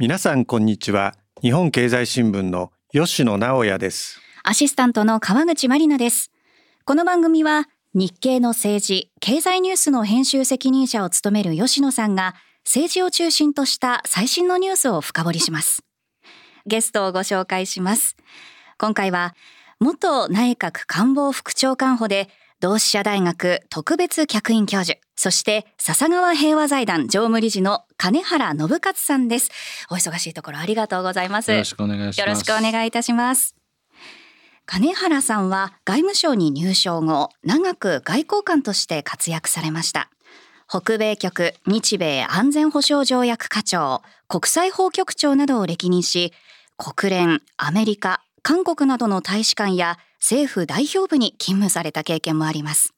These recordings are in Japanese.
皆さんこんにちは。日本経済新聞の吉野直也です。アシスタントの川口真理奈です。この番組は日経の政治経済ニュースの編集責任者を務める吉野さんが政治を中心とした最新のニュースを深掘りします。ゲストをご紹介します。今回は元内閣官房副長官補で同志社大学特別客員教授そして笹川平和財団常務理事の金原信勝さんです。お忙しいところありがとうございます。よろしくお願いします。よろしくお願いいたします。金原さんは外務省に入省後長く外交官として活躍されました。北米局日米安全保障条約課長国際法局長などを歴任し国連アメリカ韓国などの大使館や政府代表部に勤務された経験もあります。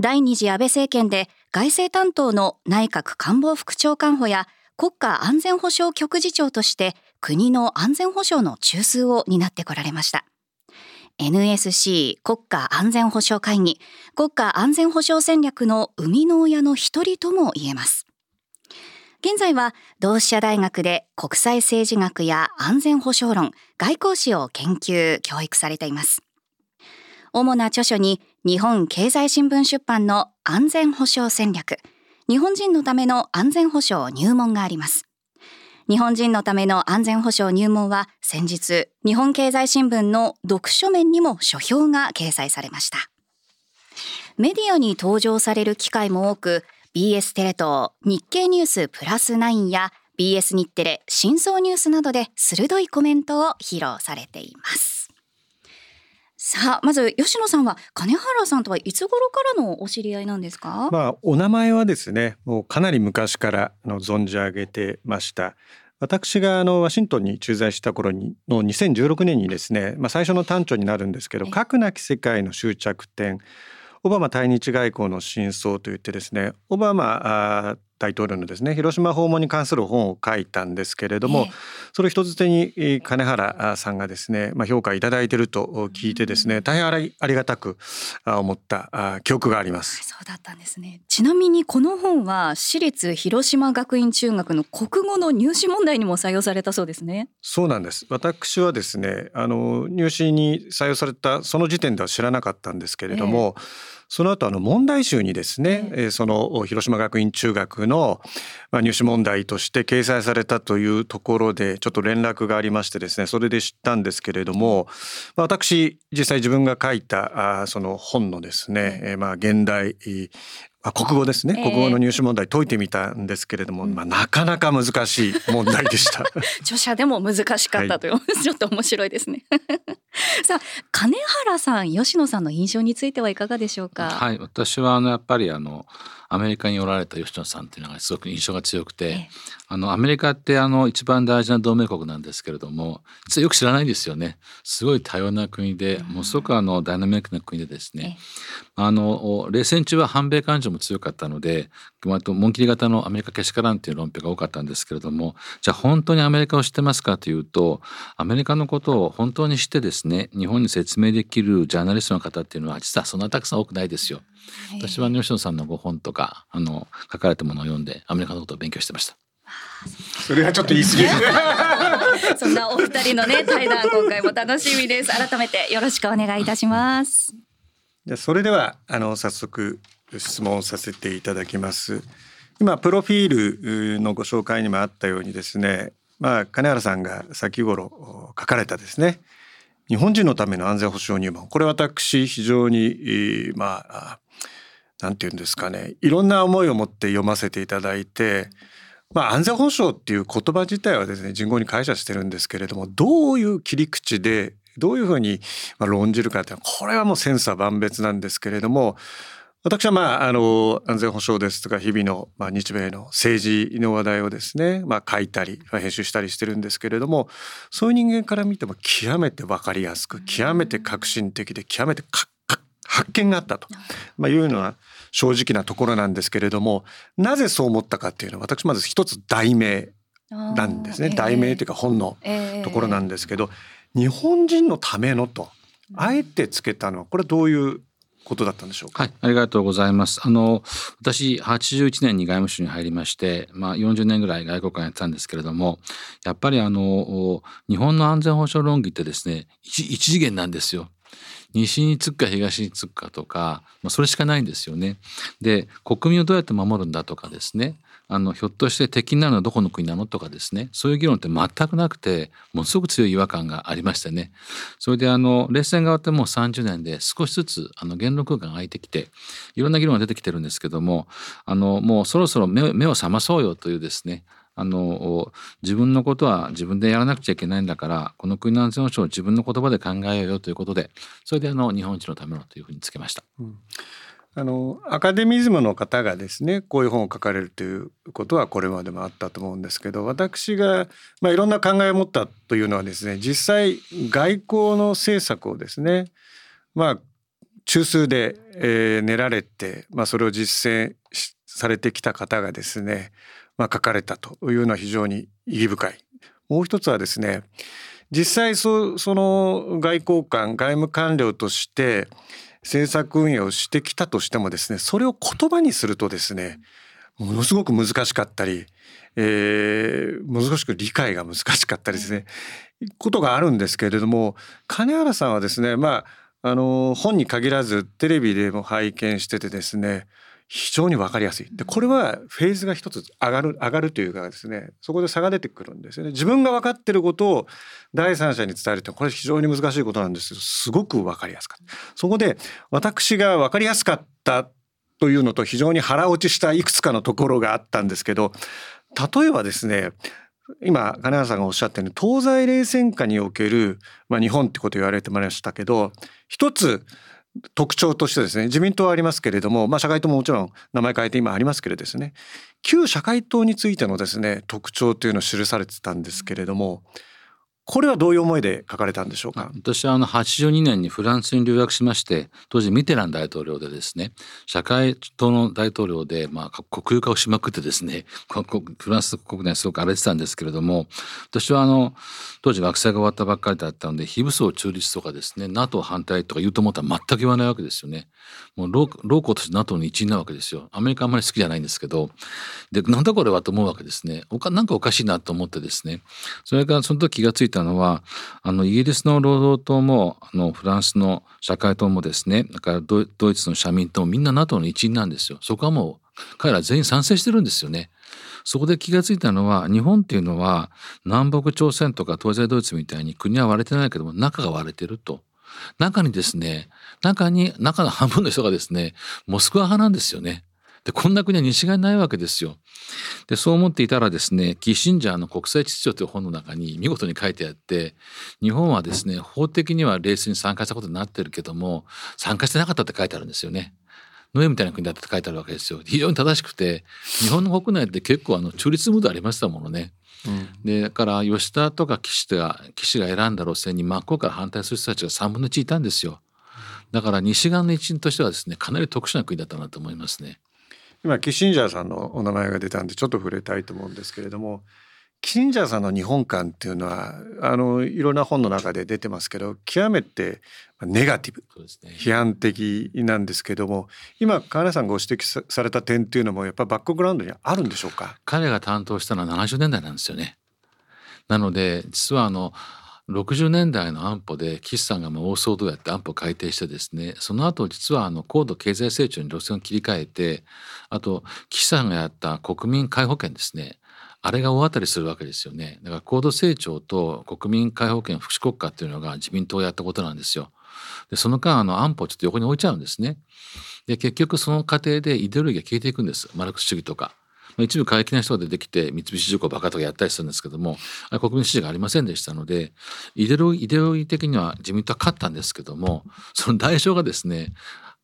第二次安倍政権で外政担当の内閣官房副長官補や国家安全保障局次長として国の安全保障の中枢を担ってこられました。NSC 国家安全保障会議国家安全保障戦略の生みの親の一人とも言えます。現在は同志社大学で国際政治学や安全保障論外交史を研究教育されています。主な著書に日本経済新聞出版の安全保障戦略日本人のための安全保障入門があります。日本人のための安全保障入門は先日日本経済新聞の読書面にも書評が掲載されました。メディアに登場される機会も多く BS テレ東日経ニュースプラス9や BS 日テレ真相ニュースなどで鋭いコメントを披露されています。さあまず吉野さんは金原さんとはいつ頃からのお知り合いなんですか？まあお名前はですねもうかなり昔からの存じ上げてました。私があのワシントンに駐在した頃にの2016年にですね、まあ、最初の端緒になるんですけど核なき世界の終着点オバマ対日外交の真相といってですねオバマ大統領のですね広島訪問に関する本を書いたんですけれども、ええ、それ一つ手に金原さんがですね、まあ、評価いただいていると聞いてですね、大変ありがたく思った記憶があります。そうだったんですね。ちなみにこの本は私立広島学院中学の国語の入試問題にも採用されたそうですね。そうなんです。私はですねあの入試に採用されたその時点では知らなかったんですけれども、えその後あの問題集にですね、えー、その広島学院中学の入試問題として掲載されたというところでちょっと連絡がありましてですねそれで知ったんですけれども、まあ、私実際自分が書いたあその本のですね、えー、まあ現代あ国語ですね、国語の入試問題解いてみたんですけれども、まあ、なかなか難しい問題でした。著者でも難しかったという、はい、ちょっと面白いですね。さあ金原さん吉野さんの印象についてはいかがでしょうか？はい私はあのやっぱりあのアメリカにおられた吉野さんっていうのがすごく印象が強くて、ええ、あのアメリカってあの一番大事な同盟国なんですけれども実はよく知らないんですよね。すごい多様な国で、もうすごくあのダイナミックな国でですね、え、あの冷戦中は反米感情も強かったので紋切り型のアメリカけしからんっていう論評が多かったんですけれどもじゃあ本当にアメリカを知ってますかというとアメリカのことを本当に知ってですね日本に説明できるジャーナリストの方っていうのは実はそんなたくさん多くないですよ。私は吉野さんのご本とかあの書かれたものを読んでアメリカのことを勉強してました。それはちょっと言い過ぎ そんなお二人のね対談今回も楽しみです。改めてよろしくお願いいたします。じゃそれではあの早速質問させていただきます。今プロフィールのご紹介にもあったようにですね、まあ金原さんが先頃書かれたですね。日本人のための安全保障入門これ私非常にまあなんて言うんですかね。いろんな思いを持って読ませていただいて、まあ、安全保障っていう言葉自体はですね人語に解釈してるんですけれどもどういう切り口でどういうふうに論じるかってこれはもう千差万別なんですけれども私はまああの安全保障ですとか日々のまあ日米の政治の話題をですねまあ書いたり編集したりしてるんですけれどもそういう人間から見ても極めて分かりやすく極めて革新的で極めて発見があったと、まあ、いうのは正直なところなんですけれどもなぜそう思ったかっていうのは私まず一つ題名なんですね、えー、題名というか本のところなんですけど、えー、日本人のためのとあえてつけたのはこれどういうことだったんでしょうか？はい、ありがとうございます。あの私81年に外務省に入りまして、まあ40年ぐらい外交官やってたんですけれども、やっぱりあの日本の安全保障論議ってですね、一一次元なんですよ。西につくか東につくかとか、まあ、それしかないんですよね。で国民をどうやって守るんだとかですね。あのひょっとして敵になるのはどこの国なのとかですね。そういう議論って全くなくてものすごく強い違和感がありましてね。それであの冷戦が終わってもう30年で少しずつあの言論空間が空いてきていろんな議論が出てきてるんですけどもあのもうそろそろ目を覚まそうよというですねあの自分のことは自分でやらなくちゃいけないんだからこの国の安全保障を自分の言葉で考えようよということでそれであの日本一のためのというふうにつけました。うんあのアカデミズムの方がですねこういう本を書かれるということはこれまでもあったと思うんですけど私が、まあ、いろんな考えを持ったというのはですね実際外交の政策をですねまあ中枢で、えー、練られて、まあ、それを実践されてきた方がですねまあ、書かれたというのは非常に意義深い。もう一つはですね実際その外交官外務官僚として政策運営をしてきたとしてもですねそれを言葉にするとですねものすごく難しかったり、えー、難しく理解が難しかったりですねことがあるんですけれども金原さんはですねまああの本に限らずテレビでも拝見しててですね非常に分かりやすい。でこれはフェーズが一つ上がる上がるというかですねそこで差が出てくるんですよね。自分が分かってることを第三者に伝えるってこれ非常に難しいことなんですけどすごく分かりやすかった。そこで私が分かりやすかったというのと非常に腹落ちしたいくつかのところがあったんですけど例えばですね今金原さんがおっしゃったように東西冷戦下における、まあ、日本ってこと言われてまいりましたけど一つ特徴としてですね自民党はありますけれども、まあ、社会党ももちろん名前変えて今ありますけれどですね旧社会党についてのですね特徴というのを記されてたんですけれどもこれはどういう思いで書かれたんでしょうか？私はあの82年にフランスに留学しまして当時ミテラン大統領でですね社会党の大統領で、まあ、国有化をしまくってですね フランス国内すごく荒れてたんですけれども私はあの当時学生が終わったばっかりだったので非武装中立とかですね NATO 反対とか言うと思ったら全く言わないわけですよね。もう老校として NATO の一員なわけですよ。アメリカあんまり好きじゃないんですけどでなんだこれはと思うわけですね。おかなんかおかしいなと思ってですねそれからその時気が付いたのはあのイギリスの労働党もあのフランスの社会党もですねだからドイツの社民党もみんな NATO の一員なんですよ。そこはもう彼ら全員賛成してるんですよね。そこで気が付いたのは日本っていうのは南北朝鮮とか東西ドイツみたいに国は割れてないけども中が割れてると。中にですね中に中の半分の人がですねモスクワ派なんですよね。でこんな国は西側にないわけですよ。でそう思っていたらですねキッシンジャーの「国際秩序」という本の中に見事に書いてあって日本はですね法的にはレースに参加したことになってるけども参加してなかったって書いてあるんですよね。ノエみたいな国だって書いてあるわけですよ。非常に正しくて日本の国内って結構あの中立ムードありましたものね。うん、でだから吉田とか岸が岸が選んだ路線に真っ向から反対する人たちが3分の1いたんですよ。だから西側の一員としてはですねかなり特殊な国だったなと思いますね。今キッシンジャーさんのお名前が出たんでちょっと触れたいと思うんですけれどもキッシンジャーさんの日本観っていうのはあのいろんな本の中で出てますけど極めてネガティブ、ね、批判的なんですけども今金原さんがご指摘された点っていうのもやっぱバックグラウンドにあるんでしょうか？彼が担当したのは70年代なんですよね。なので実はあの60年代の安保で岸さんが大騒動やって安保改定してですねその後実はあの高度経済成長に路線を切り替えてあと岸さんがやった国民皆保険ですねあれが大当たりするわけですよね。だから高度成長と国民皆保険福祉国家っていうのが自民党がやったことなんですよ。でその間あの安保ちょっと横に置いちゃうんですね。で結局その過程でイデオロギーが消えていくんです。マルクス主義とか。一部過激な人が出てきて三菱重工バカとかやったりするんですけども国民支持がありませんでしたのでイデオロギー的には自民党は勝ったんですけどもその代償がですね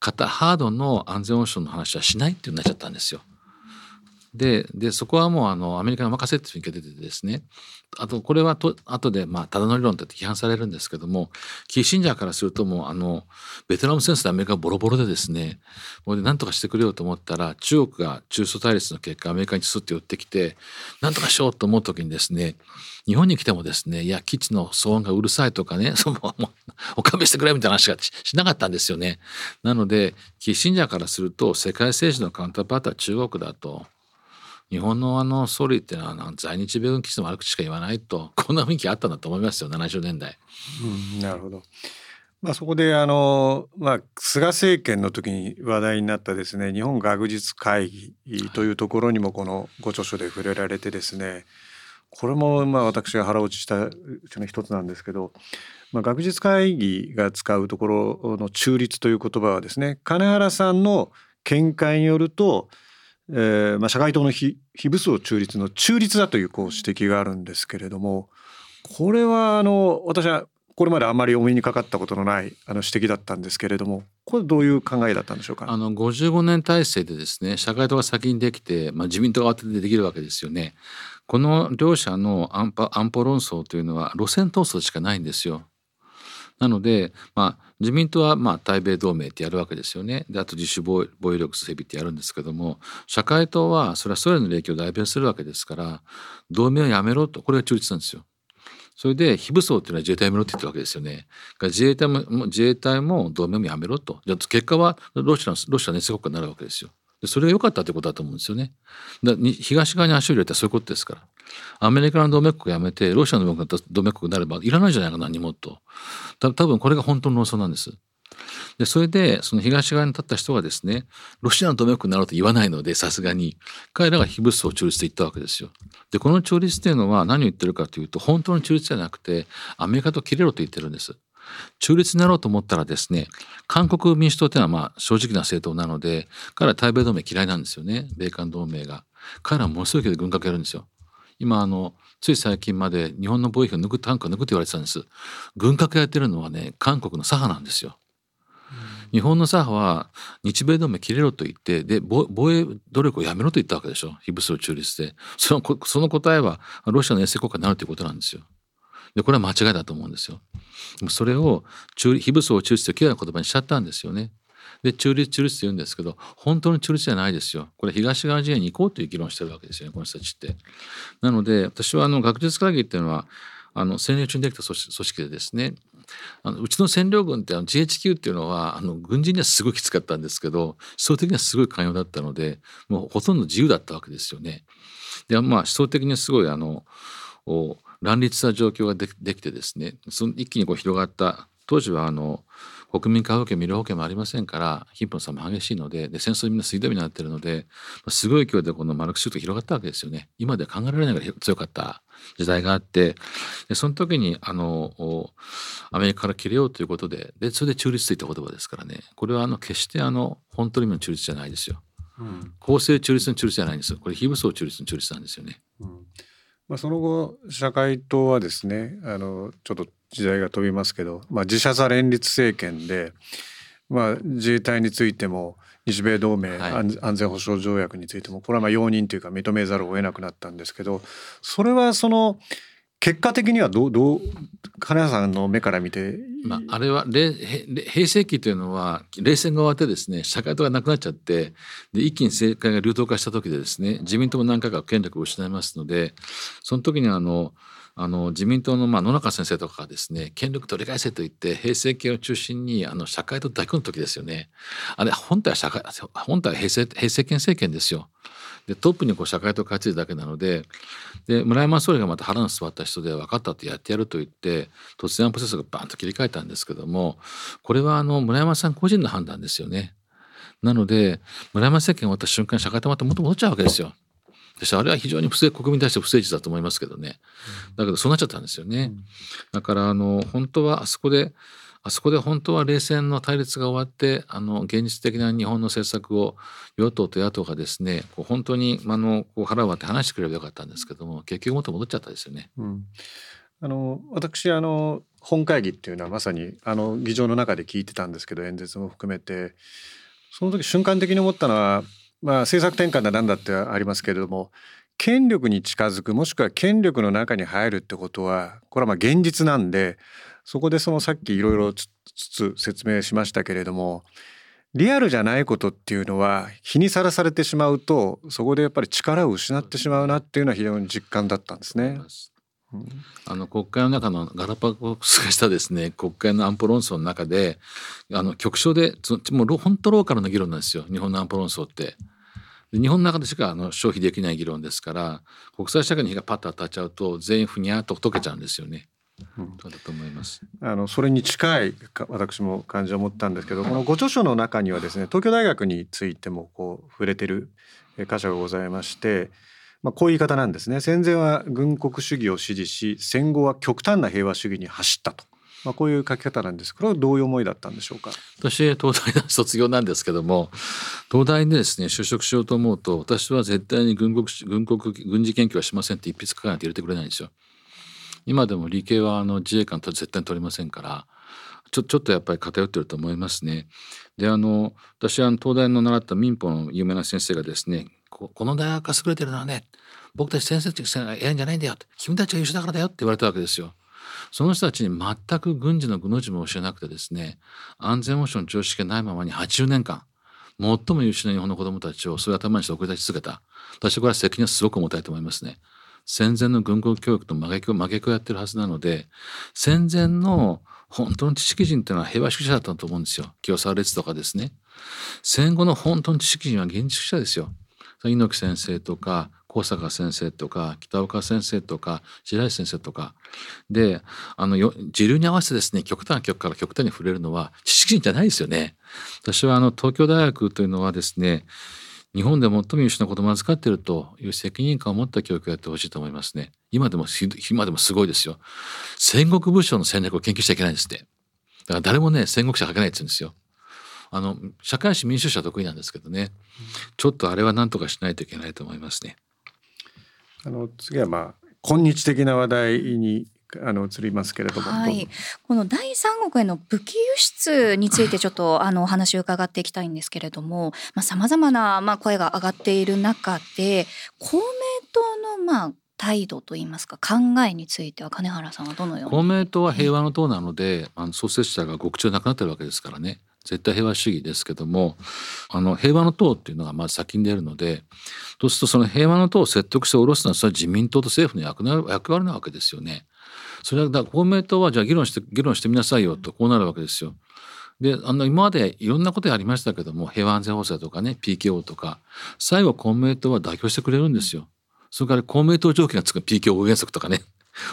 ハードの安全保障の話はしないっていうになっちゃったんですよ。ででそこはもうあのアメリカに任せっていうふうに出ててですねあとこれはと後でまあただの理論って批判されるんですけどもキッシンジャーからするともうあのベトナム戦争でアメリカボロボロでですねこれで何とかしてくれようと思ったら中国が中ソ対立の結果アメリカにスッと寄ってきて何とかしようと思う時にですね日本に来てもですねいや基地の騒音がうるさいとかねその もうお勘弁してくれみたいな話がしなかったんですよね。なのでキッシンジャーからすると世界政治のカウンターパートは中国だと。日本のあの総理っていうのは在日米軍基地の悪口しか言わないと こんな雰囲気あったんだと思いますよ70年代。うん、なるほど。まあ、そこであの、まあ、菅政権の時に話題になったですね日本学術会議というところにもこのご著書で触れられてですねこれもまあ私が腹落ちしたうちの一つなんですけど、まあ、学術会議が使うところの中立という言葉はですね金原さんの見解によるとえーまあ、社会党の非非武装中立の中立だというこう指摘があるんですけれどもこれはあの私はこれまであまりお目にかかったことのないあの指摘だったんですけれどもこれどういう考えだったんでしょうか？あの55年体制でですね社会党が先にできて、まあ、自民党が慌ててできるわけですよね。この両者の安保安保論争というのは路線闘争しかないんですよ。なので、まあ、自民党はまあ対米同盟ってやるわけですよね。であと自主防衛力整備ってやるんですけども社会党はそれはソ連の影響を代弁するわけですから同盟をやめろとこれが中立なんですよ。それで非武装っていうのは自衛隊やめろって言ってるわけですよね。自衛隊も自衛隊も同盟もやめろと。じゃあ結果はロシアのロシアの熱国家になるわけですよ。でそれが良かったってことだと思うんですよね。だ東側に足を入れたらそういうことですから。アメリカの同盟国をやめてロシアの同盟国になればいらないじゃないか何もと多分これが本当の論争なんです。でそれでその東側に立った人がですねロシアの同盟国になろうと言わないのでさすがに彼らが非武装中立と言ったわけですよ。でこの中立っていうのは何を言ってるかというと本当の中立じゃなくてアメリカと切れろと言ってるんです。中立になろうと思ったらですね韓国民主党っていうのはまあ正直な政党なので彼ら対米同盟嫌いなんですよね。米韓同盟が。彼らはものすごいけど軍拡やるんですよ。今あのつい最近まで日本の防衛費を抜く単価抜くって言われてたんです。軍拡やってるのはね韓国の左派なんですよ、うん、日本の左派は日米同盟切れろと言ってで防衛努力をやめろと言ったわけでしょ。非武装中立で。そのその答えはロシアの衛星国家になるということなんですよでこれは間違いだと思うんですよそれを中非武装を中立という嫌いな言葉にしちゃったんですよねで中立中立って言うんですけど本当の中立じゃないですよこれ東側陣営に行こうという議論してるわけですよねこの人たちって。なので私はあの学術会議っていうのはあの占領中にできた組織でですねあのうちの占領軍ってあの GHQ っていうのはあの軍人にはすごいきつかったんですけど思想的にはすごい寛容だったのでもうほとんど自由だったわけですよね。でまあ思想的にはすごいあの乱立した状況がでできてですねその一気にこう広がった。当時はあの国民皆保険医療保険もありませんから貧富の差も激しいのでで戦争でみんな水道になってるのですごい勢いでこのマルクス主義が広がったわけですよね。今では考えられないぐらい強かった。時代があってでその時にあのアメリカから切れようということででそれで中立といった言葉ですからね。これはあの決してあの本当にの中立じゃないですよ。うん、公正中立の中立じゃないんですよ。これ非武装中立の中立なんですよね。うんまあ、その後社会党はですねあのちょっと時代が飛びますけど、まあ、自社座連立政権で、まあ、自衛隊についても日米同盟、はい、安全保障条約についてもこれはまあ容認というか認めざるを得なくなったんですけどそれはその結果的にはどうどう金谷さんの目から見て、まあ、あれは平成期というのは冷戦が終わってですね社会党がなくなっちゃってで一気に政界が流動化した時でですね自民党も何回か権力を失いますのでその時にあのあの自民党のまあ野中先生とかがですね権力取り返せと言って平成系を中心にあの社会と抱き込む時ですよね。あれ本体は社会本体は平成平成権政権ですよ。でトップにこう社会と勝つだけなのでで村山総理がまた腹の座った人で分かったってやってやると言って突然プロセスがバンと切り替えたんですけどもこれはあの村山さん個人の判断ですよね。なので村山政権終わった瞬間社会とまた元戻っちゃうわけですよ。私あれは非常に不正国民に対して不誠実だと思いますけどねだけどそうなっちゃったんですよね、だからあの本当はあそこであそこで本当は冷戦の対立が終わってあの現実的な日本の政策を与党と野党がですねこう本当にあのこう腹を割って話してくればよかったんですけども結局元戻っちゃったですよね。うん、あの私あの本会議っていうのはまさにあの議場の中で聞いてたんですけど演説も含めて。その時瞬間的に思ったのはまあ政策転換だなんだってありますけれども権力に近づくもしくは権力の中に入るってことはこれはまあ現実なんでそこでそのさっきいろいろつつ説明しましたけれどもリアルじゃないことっていうのは日にさらされてしまうとそこでやっぱり力を失ってしまうなっていうのは非常に実感だったんですね。あの国会の中のガラパゴス化したですね国会の安保論争の中であの局所でもう本当ローカルな議論なんですよ日本の安保論争って。日本の中でしかあの消費できない議論ですから国際社会に火がパッと当たっちゃうと全員ふにゃっと溶けちゃうんですよね。うん、そうだと思います。あのそれに近い私も感じを持ったんですけどこのご著書の中にはですね東京大学についてもこう触れてる箇所がございまして、まあ、こういう言い方なんですね。戦前は軍国主義を支持し戦後は極端な平和主義に走ったと。まあ、こういう書き方なんです。これはどういう思いだったんでしょうか？私東大の卒業なんですけども東大でですね就職しようと思うと私は絶対に軍国軍国軍事研究はしませんって一筆書かないと入れてくれないんですよ。今でも理系はあの自衛官と絶対に取りませんからちょちょっとやっぱり偏ってると思いますね。であの私は東大の習った民法の有名な先生がですねこの大学が優れてるのはね僕たち先生たちが偉いんじゃないんだよ君たちが優秀だからだよって言われたわけですよ。その人たちに全く軍事の具の字も教えなくてですね安全保障の常識がないままに80年間最も優秀な日本の子どもたちをそれ頭にして送り出し続けた私はこれは責任をすごく重たいと思いますね。戦前の軍国教育と真逆真逆をやってるはずなので戦前の本当の知識人っていうのは平和主義者だったと思うんですよ。清沢列とかですね。戦後の本当の知識人は現実主義者ですよ。猪木先生とか高坂先生とか北岡先生とか白石先生とか。であの時流に合わせてですね極端な極から極端に触れるのは知識人じゃないですよね。私はあの東京大学というのはですね日本で最も優秀な子供を預かっているという責任感を持った教育をやってほしいと思いますね。今でも今でもすごいですよ。戦国武将の戦略を研究しちゃいけないんですって。だから誰もね戦国者書けないって言うんですよ。あの社会史民主者得意なんですけどね、ちょっとあれは何とかしないといけないと思いますね。あの次はまあ今日的な話題にあの移りますけれども、はい、この第三国への武器輸出についてちょっとあのお話を伺っていきたいんですけれどもさまざ、まなまあ声が上がっている中で公明党のまあ態度といいますか考えについては金原さんはどのように？公明党は平和の党なので、あの創設者が極中なくなってるわけですからね絶対平和主義ですけどもあの平和の党っていうのがまず先に出るのでそうするとその平和の党を説得して下ろすのはそれは自民党と政府の役役割なわけですよね。それはだ公明党はじゃあ議論して議論してみなさいよとこうなるわけですよ。であの今までいろんなことやりましたけども平和安全法制とかね PKO とか最後公明党は妥協してくれるんですよ。それから公明党条件がつく PKO 原則とかね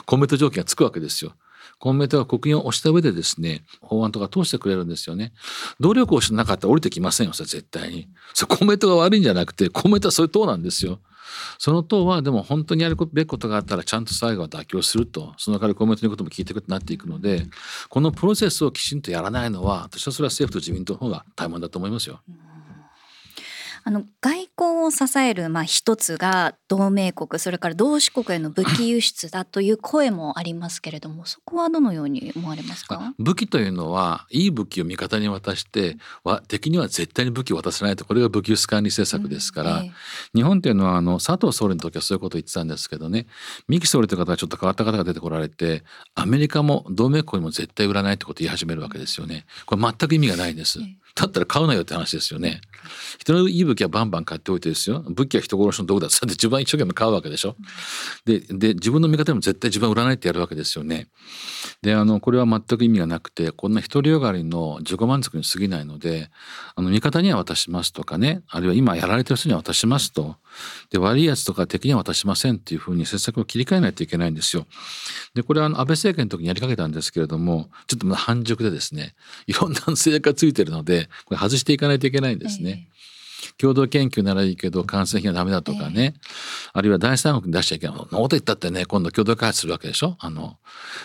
公明党条件がつくわけですよ。公明党は国民を押した上でですね法案とか通してくれるんですよね。努力をしてなかったら降りてきませんよそれ絶対に。それ公明党が悪いんじゃなくて公明党はそういう党なんですよ。その党はでも本当にやるべきことがあったらちゃんと最後は妥協するとその代わり公明党のことも聞いていくとなっていくのでこのプロセスをきちんとやらないのは私はそれは政府と自民党の方が怠慢だと思いますよ。あの外交を支えるまあ一つが同盟国それから同志国への武器輸出だという声もありますけれどもそこはどのように思われますか？武器というのはいい武器を味方に渡しては敵には絶対に武器を渡さないとこれが武器輸出管理政策ですから、うんえ日本というのはあの佐藤総理の時はそういうことを言ってたんですけどね三木総理という方がちょっと変わった方が出てこられてアメリカも同盟国にも絶対売らないってことを言い始めるわけですよね。これ全く意味がないんです。えだったら買うなよって話ですよね。人のいい武器はバンバン買っておいてですよ。武器は人殺しの道具だって自分は一生懸命買うわけでしょ。で、で、自分の味方でも絶対自分は売らないってやるわけですよね。で、あの、これは全く意味がなくて、こんな独りよがりの自己満足に過ぎないので、あの、味方には渡しますとかね、あるいは今やられてる人には渡しますと。で、悪いやつとか敵には渡しませんっていうふうに政策を切り替えないといけないんですよ。で、これはあの、安倍政権の時にやりかけたんですけれども、ちょっと半熟でですね、いろんな制約がついてるので、これ外していかないといけないんですね。共同研究ならいいけど感染費はダメだとかね、えー、あるいは第三国に出しちゃいけないのこと言ったってね今度共同開発するわけでしょ？あの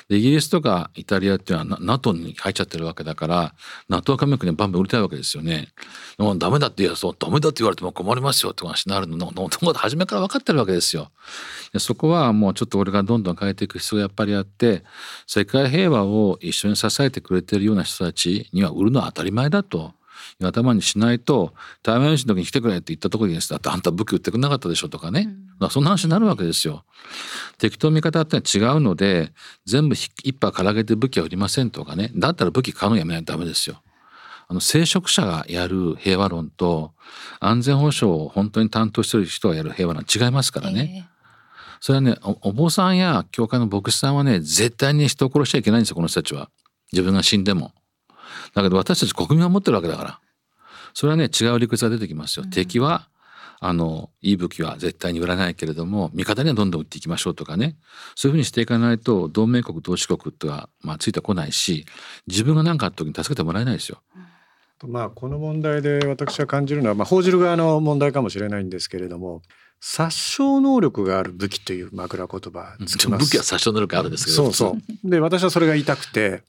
イギリスとかイタリアっていうのは NATO に入っちゃってるわけだから NATO 加盟国にバンバン売りたいわけですよね。もうダメだって言うそうダメだって言われても困りますよって話になるのの初めから分かってるわけですよ。でそこはもうちょっと俺がどんどん変えていく必要がやっぱりあって世界平和を一緒に支えてくれてるような人たちには売るのは当たり前だと。頭にしないと台湾有事の時に来てくれって言ったところにです。ねあんた武器売ってくれなかったでしょとかね、うん、そんな話になるわけですよ。敵と味方って違うので全部一派からげて武器は売りませんとかね。だったら武器買うのやめないとダメですよ。あの聖職者がやる平和論と安全保障を本当に担当している人がやる平和論違いますからね。えーそれはねお坊さんや教会の牧師さんはね絶対に人を殺しちゃいけないんですよこの人たちは。自分が死んでもだけど私たち国民は持ってるわけだから。それはね違う理屈が出てきますよ、うん、敵はあのいい武器は絶対に売らないけれども味方にはどんどん売っていきましょうとかね。そういうふうにしていかないと同盟国同志国とは、まあ、ついてこないし自分が何かあった時に助けてもらえないですよ。まあこの問題で私は感じるのは、まあ、報じる側の問題かもしれないんですけれども殺傷能力がある武器という枕言葉。武器は殺傷能力あるんですけど。そうそう。で、私はそれが言いたくて、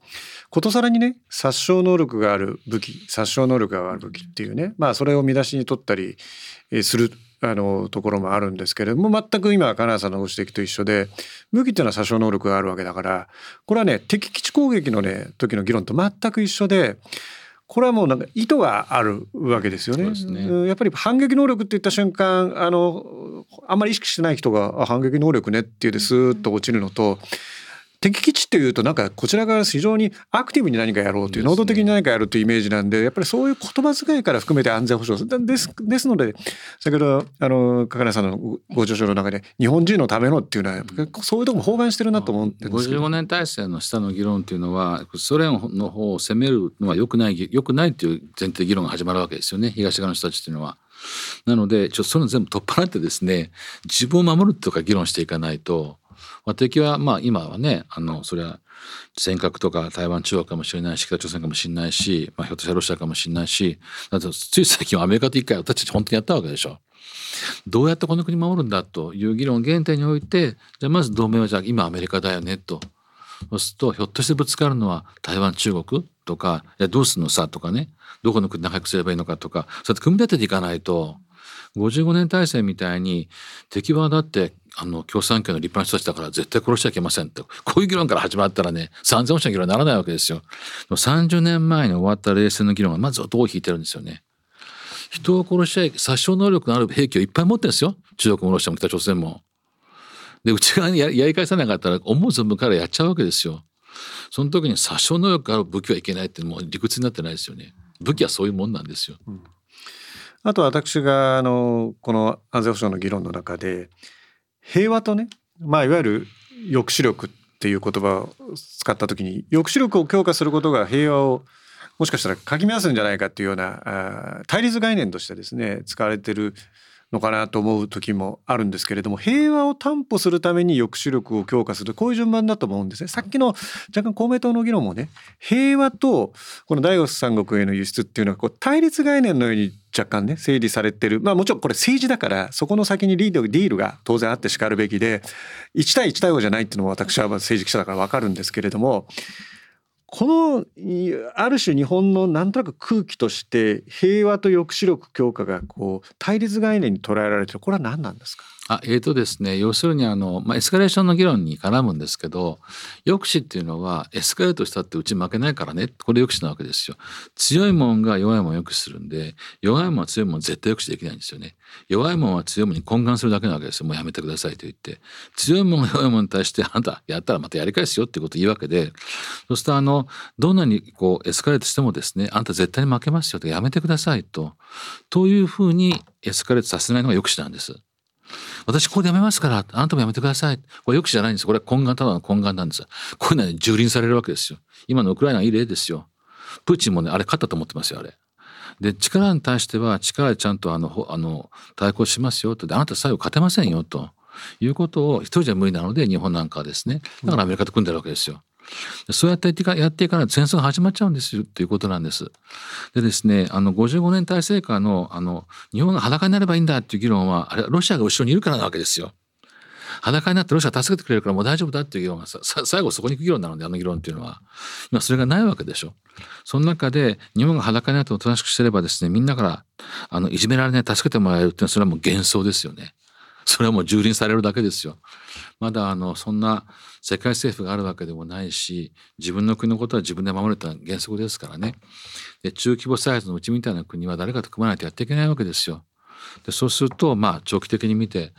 ことさらにね、殺傷能力がある武器、殺傷能力がある武器っていうね、まあそれを見出しに取ったりするあのところもあるんですけれども全く今金谷さんのご指摘と一緒で武器っていうのは殺傷能力があるわけだからこれはね敵基地攻撃のね時の議論と全く一緒でこれはもうなんか意図があるわけですよね。ねやっぱり反撃能力って言った瞬間あのあんまり意識してない人が反撃能力ねって言うてスーッと落ちるのと、敵基地っていうとなんかこちら側非常にアクティブに何かやろうという能動的に何かやるというイメージなんでやっぱりそういう言葉遣いから含めて安全保障ですですので先ほどあの加賀さんのご著書の中で日本人のためのっていうのはそういうとこも包含してるなと思ってるんですけど。55年体制の下の議論っていうのはソ連の方を攻めるのはよくないよくないっていう前提議論が始まるわけですよね。東側の人たちっていうのは。なのでちょっとそれ全部取っ払ってですね自分を守るとか議論していかないとまあ、敵はまあ今はねあのそれは尖閣とか台湾中国かもしれないし北朝鮮かもしれないし、まあ、ひょっとしたらロシアかもしれないしだとつい最近はアメリカと一回私たち本当にやったわけでしょ。どうやってこの国守るんだという議論原点においてじゃあまず同盟はじゃあ今アメリカだよねと。そうするとひょっとしてぶつかるのは台湾中国とかいやどうするのさとかね。どこの国仲良くすればいいのかとか。そうやって組み立てていかないと。55年体制みたいに敵はだってあの共産圏の立派な人たちだから絶対殺しちゃいけませんってこういう議論から始まったらね三千保障の議論にならないわけですよ。30年前に終わった冷戦の議論がまずどう引いてるんですよね。人を殺しちゃい殺傷能力のある兵器をいっぱい持ってるんですよ中国もロシアも北朝鮮も。で内側にやり返さなかったら思う存分からやっちゃうわけですよ。その時に殺傷能力がある武器はいけないってもう理屈になってないですよね。武器はそういうもんなんですよ。うん、あと私があのこの安全保障の議論の中で平和とね、まあ、いわゆる抑止力っていう言葉を使った時に抑止力を強化することが平和をもしかしたらかき乱すんじゃないかっていうような対立概念としてですね使われてるのかなと思う時もあるんですけれども平和を担保するために抑止力を強化するこういう順番だと思うんですね。さっきの若干公明党の議論もね平和とこの第五三国への輸出っていうのはこう対立概念のように若干ね整理されてるまあもちろんこれ政治だからそこの先にリードディールが当然あってしかるべきで1対1対5じゃないっていうのも私は政治記者だから分かるんですけれどもこのある種日本のなんとなく空気として平和と抑止力強化がこう対立概念に捉えられてる。これは何なんですか？あえーとですね、要するにあの、まあ、エスカレーションの議論に絡むんですけど抑止っていうのはエスカレートしたってうち負けないからねこれ抑止なわけですよ。強いもんが弱いもんを抑止するんで弱いもんは強いもん絶対抑止できないんですよね。弱いもんは強いもんに懇願するだけなわけですよもうやめてくださいと言って強いもんが弱いもんに対してあんたやったらまたやり返すよっていうことを言うわけでそうするとあのどんなにこうエスカレートしてもですねあんた絶対に負けますよとやめてくださいとというふうにエスカレートさせないのが抑止なんです。私ここでやめますからあなたもやめてください。これ抑止じゃないんです。これは根幹ただの根幹なんです。こういうのは、ね、蹂躙されるわけですよ。今のウクライナはいい例ですよ。プーチンもねあれ勝ったと思ってますよあれ。で力に対しては力でちゃんとあのあの対抗しますよとあなた最後勝てませんよということを一人じゃ無理なので日本なんかはですね。だからアメリカと組んでるわけですよ。そうやってやっていかないと戦争が始まっちゃうんですよっていうことなんです。でですねあの55年体制下のあの日本が裸になればいいんだっていう議論はあれロシアが後ろにいるからなわけですよ。裸になってロシア助けてくれるからもう大丈夫だっていう議論がさ最後そこに行く議論なのであの議論っていうのは今それがないわけでしょ。その中で日本が裸になっておとなしくしてればですねみんなからあのいじめられない助けてもらえるっていうのはそれはもう幻想ですよね。それはもう蹂躙されるだけですよ。まだあのそんな世界政府があるわけでもないし自分の国のことは自分で守るというのは原則ですからねで中規模サイズのうちみたいな国は誰かと組まないとやっていけないわけですよ。でそうするとまあ長期的に見て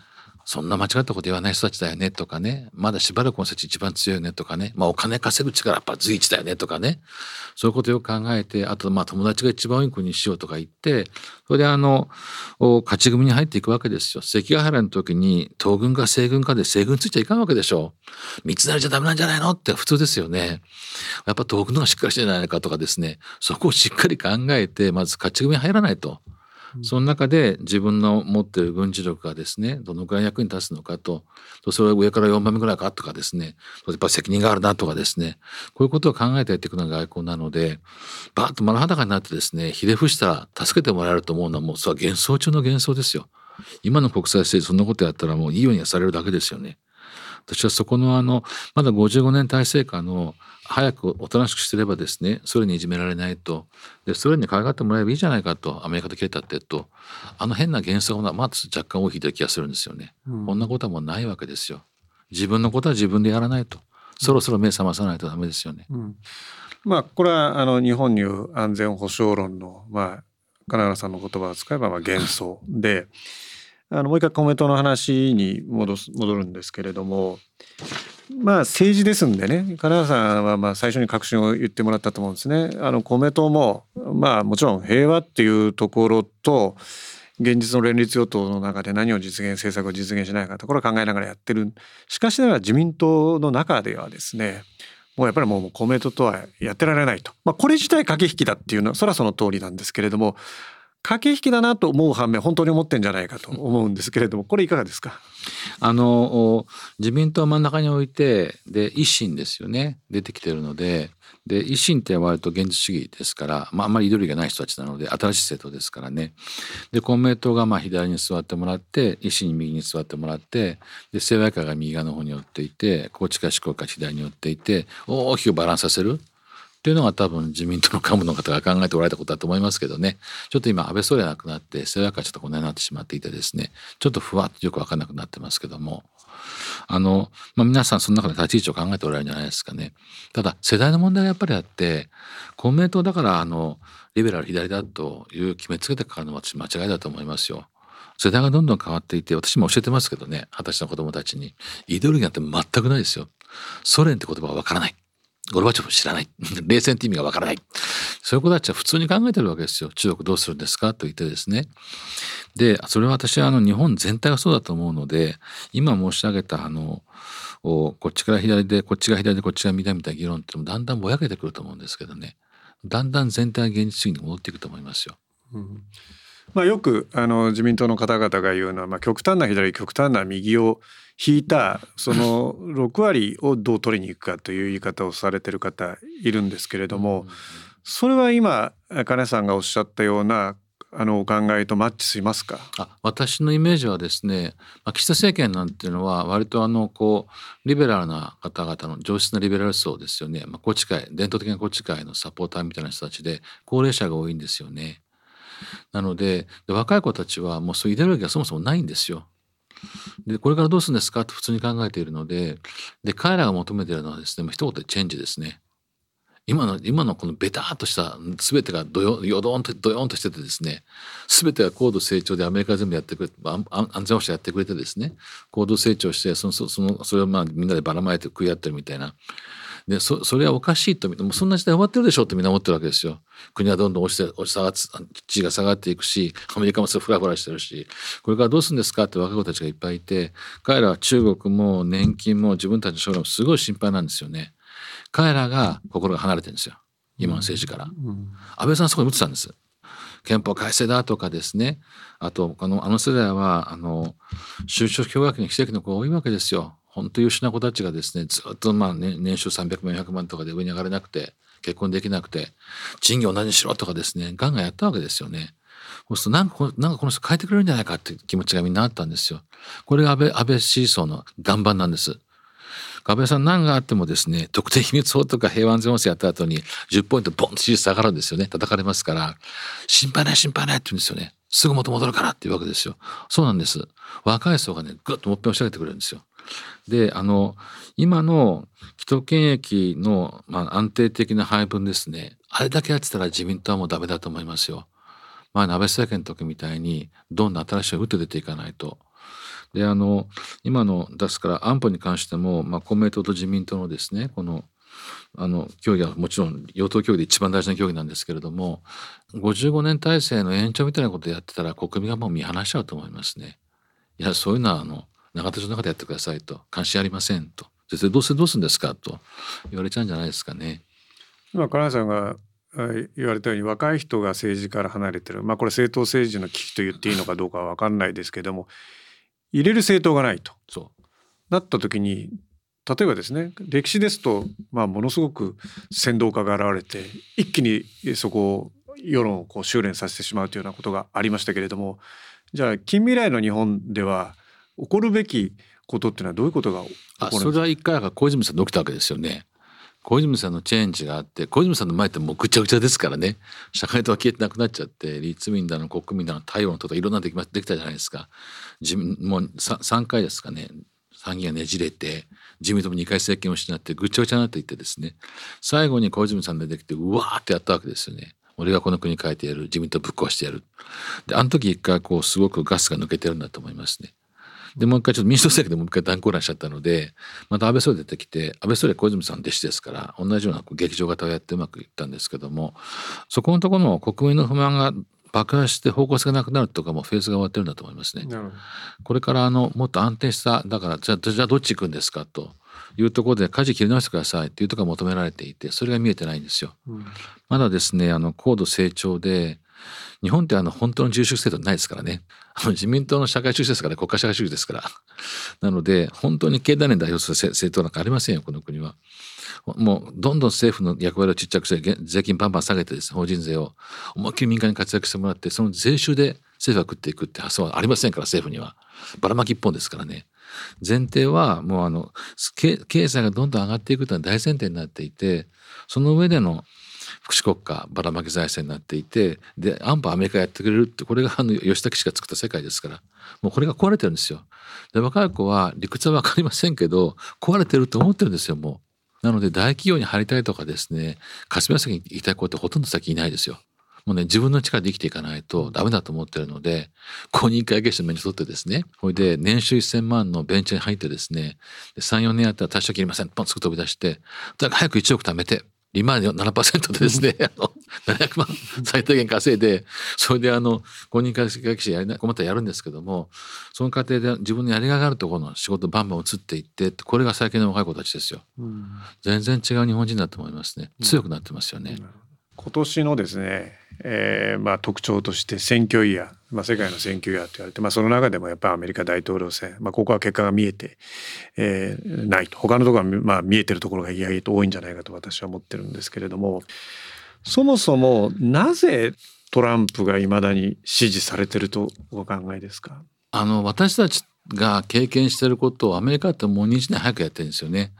そんな間違ったこと言わない人たちだよねとかねまだしばらくの人たち一番強いねとかね、まあ、お金稼ぐ力やっぱ随一だよねとかね。そういうことをよく考えてあとまあ友達が一番多い国にしようとか言ってそれであの勝ち組に入っていくわけですよ。関ヶ原の時に東軍か西軍かで西軍ついちゃいかんわけでしょ。三つなりじゃダメなんじゃないのって普通ですよね。やっぱ東軍の方がしっかりしてんじゃないかとかですね。そこをしっかり考えてまず勝ち組に入らないと。その中で自分の持ってる軍事力がですねどのくらい役に立つのかとそれは上から4番目ぐらいかとかですねやっぱ責任があるなとかですねこういうことを考えてやっていくのが外交なのでバーッと丸裸になってですねひれ伏したら助けてもらえると思うのはもうそれは幻想中の幻想ですよ。今の国際政治そんなことやったらもういいようにはされるだけですよね。私はそこのあのまだ55年体制下の早くおとなしくしてればですねソ連にいじめられないと。でソ連に可愛がってもらえばいいじゃないかとアメリカと切れたってと。あの変な幻想がまず若干大きい気がするんですよね、うん、こんなことはもうないわけですよ。自分のことは自分でやらないと。そろそろ目覚まさないとダメですよね、うん、まあこれはあの日本にいう安全保障論のまあ金原さんの言葉を使えばまあ幻想であのもう一回コメントの話に戻す戻るんですけれどもまあ政治ですんでね金原さんはまあ最初に確信を言ってもらったと思うんですね。あの公明党もまあもちろん平和っていうところと現実の連立与党の中で何を実現政策を実現しないかところを考えながらやってるしかしながら自民党の中ではですねもうやっぱりもう公明党とはやってられないと、まあ、これ自体駆け引きだっていうのはそれはその通りなんですけれども駆け引きだなと思う反面本当に思ってんじゃないかと思うんですけれども これいかがですか？あの自民党真ん中に置いてで維新ですよね。出てきてるので。で維新って割と現実主義ですから、まあ、あんまり緑がない人たちなので新しい政党ですからね。で公明党がまあ左に座ってもらって維新右に座ってもらってで清和会が右側の方に寄っていて高知会志向会左に寄っていて大きくバランスさせるっていうのが多分自民党の幹部の方が考えておられたことだと思いますけどねちょっと今安倍総理が亡くなって清和会ちょっとこのようになってしまっていてですねちょっとふわっとよく分かんなくなってますけどもあの、まあ、皆さんその中で立ち位置を考えておられるんじゃないですかね。ただ世代の問題がやっぱりあって公明党だからあのリベラル左だという決めつけてかかるのは私間違いだと思いますよ。世代がどんどん変わっていて私も教えてますけどね二十歳の子供たちにイデオロギーなんて全くないですよ。ソ連って言葉はわからない。ゴルバチョフ知らない。冷戦って意味がわからない。そういう子たちは普通に考えてるわけですよ。中国どうするんですか？と言ってですね。で、それは私はあの日本全体がそうだと思うので、今申し上げたあの、こっちから左で、こっちが左で、こっちが右みたいな議論ってもだんだんぼやけてくると思うんですけどね。だんだん全体が現実主義に戻っていくと思いますよ。うんまあ、よくあの自民党の方々が言うのは、まあ、極端な左極端な右を引いたその 6割をどう取りに行くかという言い方をされてる方いるんですけれどもそれは今金さんがおっしゃったようなあのお考えとマッチしますか？あ私のイメージはですね、まあ、岸田政権なんていうのは割とあのこうリベラルな方々の上質なリベラル層ですよね、まあ、宏池会伝統的な宏池会のサポーターみたいな人たちで高齢者が多いんですよね。なので若い子たちはもうそういうイデオロギーがそもそもないんですよ。でこれからどうするんですか？と普通に考えているのでで彼らが求めているのはですね一言でチェンジですね。今の今のこのベターっとした全てがどよよどんとどよんとしててですね全てが高度成長でアメリカ全部やってくれ安全保障やってくれてですね高度成長してそのそのそれをまあみんなでばらまいて食い合ってるみたいなでそそれはおかしいともうそんな時代終わってるでしょってみんな思ってるわけですよ。国はどんどん落ちて落ち下がっ地位が下がっていくしアメリカもそれフラフラしてるしこれからどうするんですかって若い子たちがいっぱいいて彼らは中国も年金も自分たちの将来もすごい心配なんですよね。彼らが心が離れてるんですよ今の政治から。安倍さんそこに打ってたんです。憲法改正だとかですねあとあのあの世代はあの就職氷河期の奇跡の子が多いわけですよ。本当優秀な子たちがですねずっとまあ、ね、年収300万400万とかで上に上がれなくて結婚できなくて賃金を同じにしろとかですねガンガンやったわけですよね。そうするとなんかなんかこの人変えてくれるんじゃないかっていう気持ちがみんなあったんですよ。これが安倍安倍支持層の岩盤なんです。安倍さん何があってもですね特定秘密法とか平和安全法制やった後に10ポイントボンと支持下がるんですよね叩かれますから心配ない心配ないって言うんですよねすぐ元戻るからっていうわけですよ。そうなんです。若い層がね、ぐっともっぺん押し上げてくれるんですよ。で、あの、今の既得権益の、まあ、安定的な配分ですね。あれだけやってたら自民党はもうダメだと思いますよ。まあ、安倍政権の時みたいに、どんどん新しい打って出ていかないと。で、あの、今の、ですから安保に関しても、まあ、公明党と自民党のですね、この、あの協議はもちろん与党協議で一番大事な協議なんですけれども55年体制の延長みたいなことやってたら国民がもう見放しちゃうと思いますね。いやそういうのはあの永田町の中でやってくださいと。関心ありませんと。先生どうせどうするんですかと。言われちゃうんじゃないですかね。今金谷さんが言われたように若い人が政治から離れてる。まあこれ政党政治の危機と言っていいのかどうかは分かんないですけども入れる政党がないと。なった時に例えばですね歴史ですと、まあ、ものすごく先導家が現れて一気にそこを世論をこう修練させてしまうというようなことがありましたけれどもじゃあ近未来の日本では起こるべきことっていうのはどういうことが起こるんですか？それは一回が小泉さんで起きたわけですよね。小泉さんのチェンジがあって小泉さんの前ってもうぐちゃぐちゃですからね。社会党は消えてなくなっちゃって立民だの国民だの太陽のとかいろんなできできたじゃないですか。自民もう 3, 3回ですかね。参議院がねじれて自民党も2回政権を失ってぐっちゃぐちゃになっていってですね。最後に小泉さん出てきてうわーってやったわけですよね。俺がこの国変えてやる。自民党ぶっ壊してやる。であの時一回こうすごくガスが抜けてるんだと思いますね。でもう一回ちょっと民主党政権でもう一回断交乱しちゃったのでまた安倍総理出てきて安倍総理は小泉さんの弟子ですから同じような劇場型をやってうまくいったんですけどもそこのところの国民の不満が爆発して方向性がなくなるとかもフェーズが終わってるんだと思いますね。これからあのもっと安定しただからじゃあじゃあどっち行くんですか？というところで舵切り直してくださいっていうところが求められていてそれが見えてないんですよ。うん、まだですねあの高度成長で日本ってあの本当の重視制度ないですからね。あの自民党の社会主義ですから国家社会主義ですから。なので本当に経済年代表する政党なんかありませんよこの国は。もうどんどん政府の役割をちっちゃくして税金バンバン下げてですね法人税を思いっきり民間に活躍してもらってその税収で政府が食っていくって発想はありませんから政府には。ばらまき一本ですからね。前提はもうあの経済がどんどん上がっていくというのは大前提になっていてその上での福祉国家ばらまき財政になっていてで安保アメリカやってくれるってこれがあの吉武氏が作った世界ですからもうこれが壊れてるんですよ。で若い子は理屈は分かりませんけど壊れてると思ってるんですよもう。なので大企業に入りたいとかですね霞が関に行きたい子ってほとんど先いないですよ。もうね自分の力で生きていかないとダメだと思ってるので公認会計士の目に沿ってですねそれで年収1,000万のベンチャーに入ってですね34年やったら退職切りませんポンすぐ飛び出してだから早く1億貯めて利回り7%でですね、あの、700万最低限稼いで、それであの、公認会計士やりな、困ったらやるんですけども、その過程で自分のやりがいがあるところの仕事バンバン移っていって、これが最近の若い子たちですよ。うん、全然違う日本人だと思いますね。強くなってますよね。うん、今年のですね、えー、まあ特徴として選挙イヤーまあ、世界の選挙やって言われて、まあ、その中でもやっぱりアメリカ大統領選、まあ、ここは結果が見えて、えー、ないと。他のところは、まあ、見えてるところが意外と多いんじゃないかと私は思ってるんですけれども。そもそもなぜトランプがいまだに支持されてるとお考えですか？あの私たちが経験してることをアメリカってもう20年早くやってるんですよね。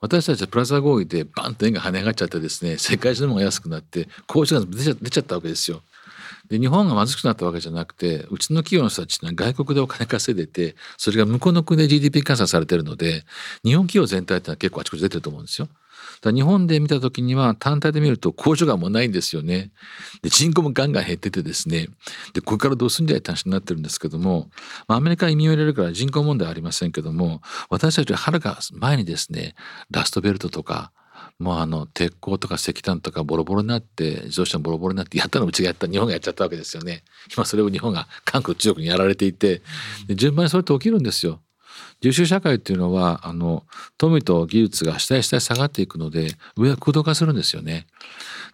私たちはプラザ合意でバンと円が跳ね上がっちゃってですね世界中のものが安くなって交渉が出ちゃ出ちゃったわけですよ。で日本が貧しくなったわけじゃなくてうちの企業の人たちは外国でお金稼いでてそれが向こうの国で GDP 換算されてるので日本企業全体ってのは結構あちこち出てると思うんですよ。だ日本で見た時には単体で見ると工場がもうないんですよね。で人口もガンガン減っててですね。でこれからどうするんじゃいって話になってるんですけども、まあ、アメリカ移民を入れるから人口問題はありませんけども私たちははるか前にですねラストベルトとかもうあの鉄鋼とか石炭とかボロボロになって自動車もボロボロになってやったのうちがやった日本がやっちゃったわけですよね。今それを日本が韓国中国にやられていて順番にそれって起きるんですよ。重視社会っていうのはあの富と技術が下へ下へ下がっていくので上は空洞化するんですよね。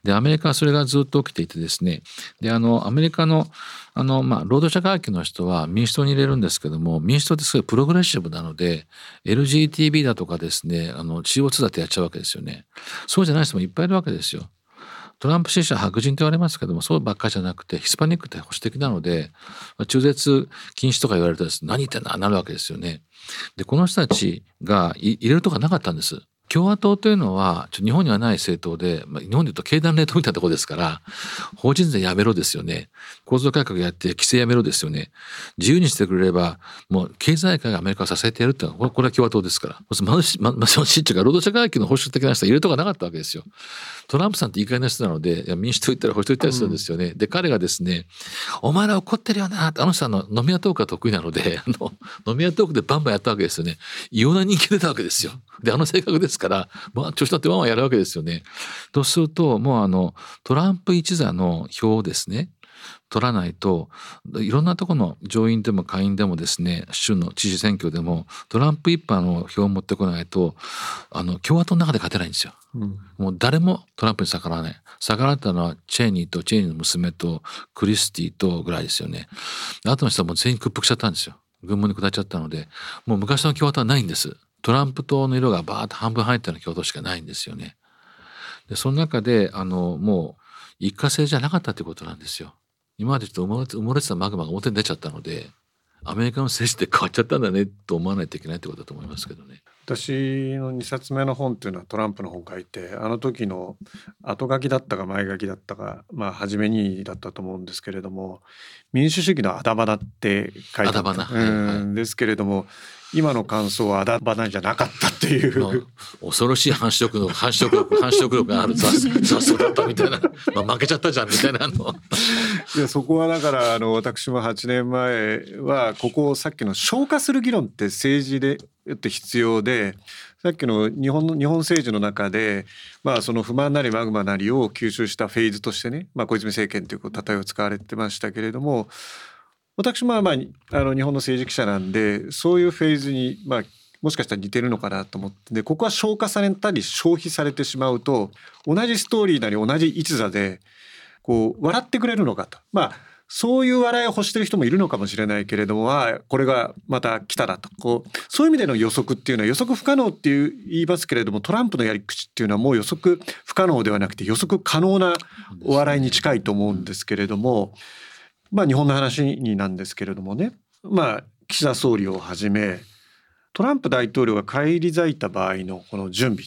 でアメリカはそれがずっと起きていてですねであのアメリカのあの、まあ、労働者階級の人は民主党に入れるんですけども民主党ってすごいプログレッシブなので LGTB だとかですねあの CO2 だってやっちゃうわけですよね。そうじゃない人もいっぱいいるわけですよ。トランプ支持者白人と言われますけどもそうばっかりじゃなくてヒスパニックって保守的なので中絶禁止とか言われると何言ってんだなるわけですよね。でこの人たちが入れるとかなかったんです。共和党というのは日本にはない政党で、まあ、日本でいうと経団連党みたいなところですから法人税やめろですよね。構造改革やって規制やめろですよね。自由にしてくれればもう経済界がアメリカを支えてやるってのはこれは共和党ですから。貧し貧しいっていうか労働者階級の保守的な人は入れとかなかったわけですよ。トランプさんって言い換えな人なので民主党行ったら保守党行ったりするんですよね、うん、で彼がですね「お前ら怒ってるよな」あの人の飲み屋トークが得意なのであの飲み屋トークでバンバンやったわけですよね。異様な人気出たわけですよ。であの性格ですですから、まあ、調子乗ってワンワンやるわけですよね。とするともうあのトランプ一座の票をですね取らないといろんなとこの上院でも下院でもですね州の知事選挙でもトランプ一派の票を持ってこないとあの共和党の中で勝てないんですよ。うん、もう誰もトランプに逆らわない。逆らったのはチェーニーとチェーニーの娘とクリスティとぐらいですよね。あとの人はもう全員屈服しちゃったんですよ。軍門に下っちゃったのでもう昔の共和党はないんです。トランプ党の色がバーッと半分入ったような共和党しかないんですよね。でその中であのもう一過性じゃなかったということなんですよ。今までちょっと埋もれてたマグマが表に出ちゃったのでアメリカの政治って変わっちゃったんだねと思わないといけないってことだと思いますけどね。私の2冊目の本っていうのはトランプの本書いてあの時の後書きだったか前書きだったかまあ初めにだったと思うんですけれども民主主義のあだ花って書いてあった、はいはい、ですけれども今の感想はあだ花じゃなかったっていう。恐ろしい繁殖の繁殖力 繁殖力がある雑草だったみたいな、まあ、負けちゃったじゃんみたいなの。いやそこはだからあの私も8年前はここをさっきの消化する議論って政治でって必要でさっきの日本の日本政治の中で、まあ、その不満なりマグマなりを吸収したフェーズとしてね、まあ、小泉政権という例えを使われてましたけれども私もまああの日本の政治記者なんでそういうフェーズにまあもしかしたら似てるのかなと思ってでここは消化されたり消費されてしまうと同じストーリーなり同じ一座でこう笑ってくれるのかとまあそういう笑いを欲してる人もいるのかもしれないけれどもこれがまた来たらとこうそういう意味での予測っていうのは予測不可能っていう言いますけれどもトランプのやり口っていうのはもう予測不可能ではなくて予測可能なお笑いに近いと思うんですけれども。まあ日本の話になんですけれどもね、まあ岸田総理をはじめトランプ大統領が返り咲いた場合のこの準備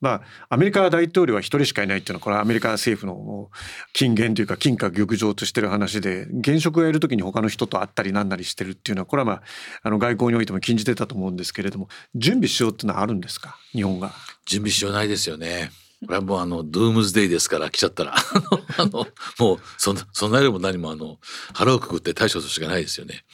まあアメリカ大統領は一人しかいないっていうのはこれはアメリカ政府の金言というか金貨玉状としてる話で現職がいる時に他の人と会ったりなんなりしてるっていうのはこれはまああの外交においても禁じてたと思うんですけれども準備しようっていうのはあるんですか？日本が。準備しようないですよね。これはもうあのドゥームズデイですから来ちゃったら。あのもうそんなそんなよりも何もあの腹をくくって対処するしかないですよね。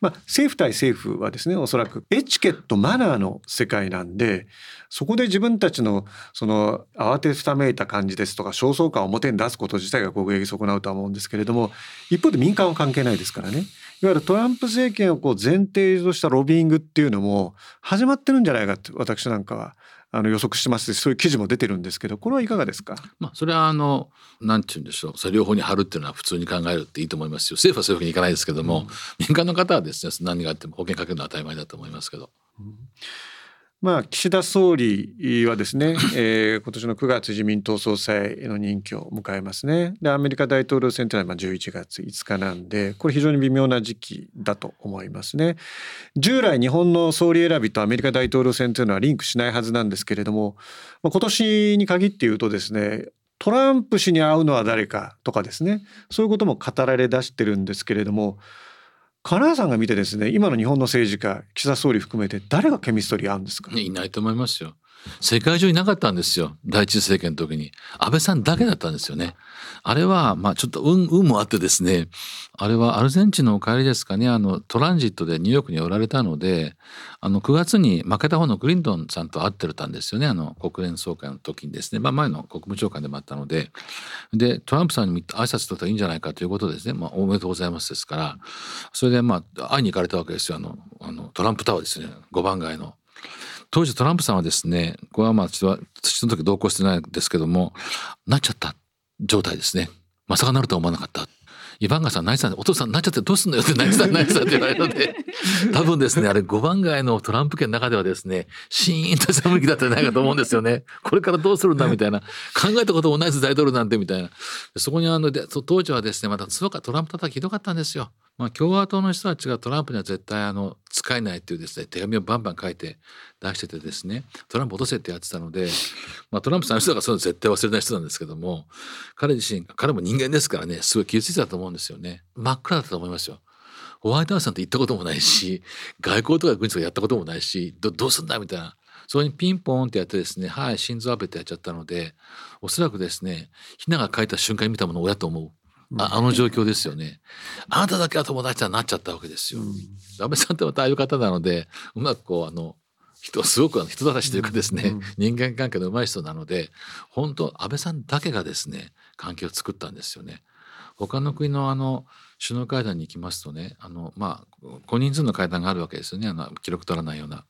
まあ、政府対政府はですねおそらくエチケットマナーの世界なんでそこで自分たちのその慌てふためいた感じですとか焦燥感を表に出すこと自体が国益損なうとは思うんですけれども一方で民間は関係ないですからね。いわゆるトランプ政権をこう前提としたロビーングっていうのも始まってるんじゃないかって私なんかはあの予測してますそういう記事も出てるんですけどこれはいかがですか、まあ、それはあのなんて言うんでしょう。それ両方に貼るっていうのは普通に考えるっていいと思いますよ。政府はそういうふうにいかないですけども、うん、民間の方はですね何があっても保険かけるのは当たり前だと思いますけど。うんまあ、岸田総理はですね、えー、今年の9月自民党総裁の任期を迎えますね。でアメリカ大統領選というのは11月5日なんでこれ非常に微妙な時期だと思いますね。従来日本の総理選びとアメリカ大統領選というのはリンクしないはずなんですけれども、まあ、今年に限って言うとですねトランプ氏に会うのは誰かとかですねそういうことも語られ出してるんですけれども金谷さんが見てですね今の日本の政治家岸田総理含めて誰がケミストリーあるんですか？いないと思いますよ。世界中いなかったんですよ。第一次政権の時に。安倍さんだけだったんですよね。あれはまあちょっと運運もあってですね。あれはアルゼンチンのお帰りですかね。あのトランジットでニューヨークにおられたのであの9月に負けた方のクリントンさんと会ってたんですよね。あの国連総会の時にですね、まあ、前の国務長官でもあったので。でトランプさんに挨拶とったらいいんじゃないかということですね、まあ、おめでとうございますですから。それでまあ会いに行かれたわけですよ。あのあのトランプタワーですね。5番街の。当時トランプさんはですねこれはまあ私はその時同行してないんですけどもなっちゃった状態ですね。まさかなるとは思わなかった。イバンガさん泣いてたお父さん泣いちゃってどうすんのよって泣いてた泣いてたって言われるので 多分ですねあれ5番街のトランプ県の中ではですねシーンとした雰囲気だったんじゃないかと思うんですよね。これからどうするんだみたいな考えたこともないです大統領なんてみたいな。そこにあので当時はですねまた強かトランプ叩きひどかったんですよまあ、共和党の人たちがトランプには絶対あの使えないっていうですね手紙をバンバン書いて出しててですねトランプ落とせってやってたので、まあ、トランプさんの人がそれ絶対忘れない人なんですけども彼自身彼も人間ですからねすごい傷ついてたと思うんですよね真っ暗だったと思いますよ。ホワイトハウスなんて行ったこともないし外交とか軍事とかやったこともないしどうすんだみたいなそれにピンポンってやってですねはい心臓アペってやっちゃったのでおそらくですねひなが書いた瞬間に見たものを親と思う。ああの状況ですよね。あなただけは友達になっちゃったわけですよ。うん、安倍さんってまたああいう方なのでうまくこうあの人すごくあの人たらしというかですね、人間関係の上手い人なので本当安倍さんだけがですね関係を作ったんですよね。他の国のあの首脳会談に行きますとねあのまあ小人数の会談があるわけですよねあの記録取らないような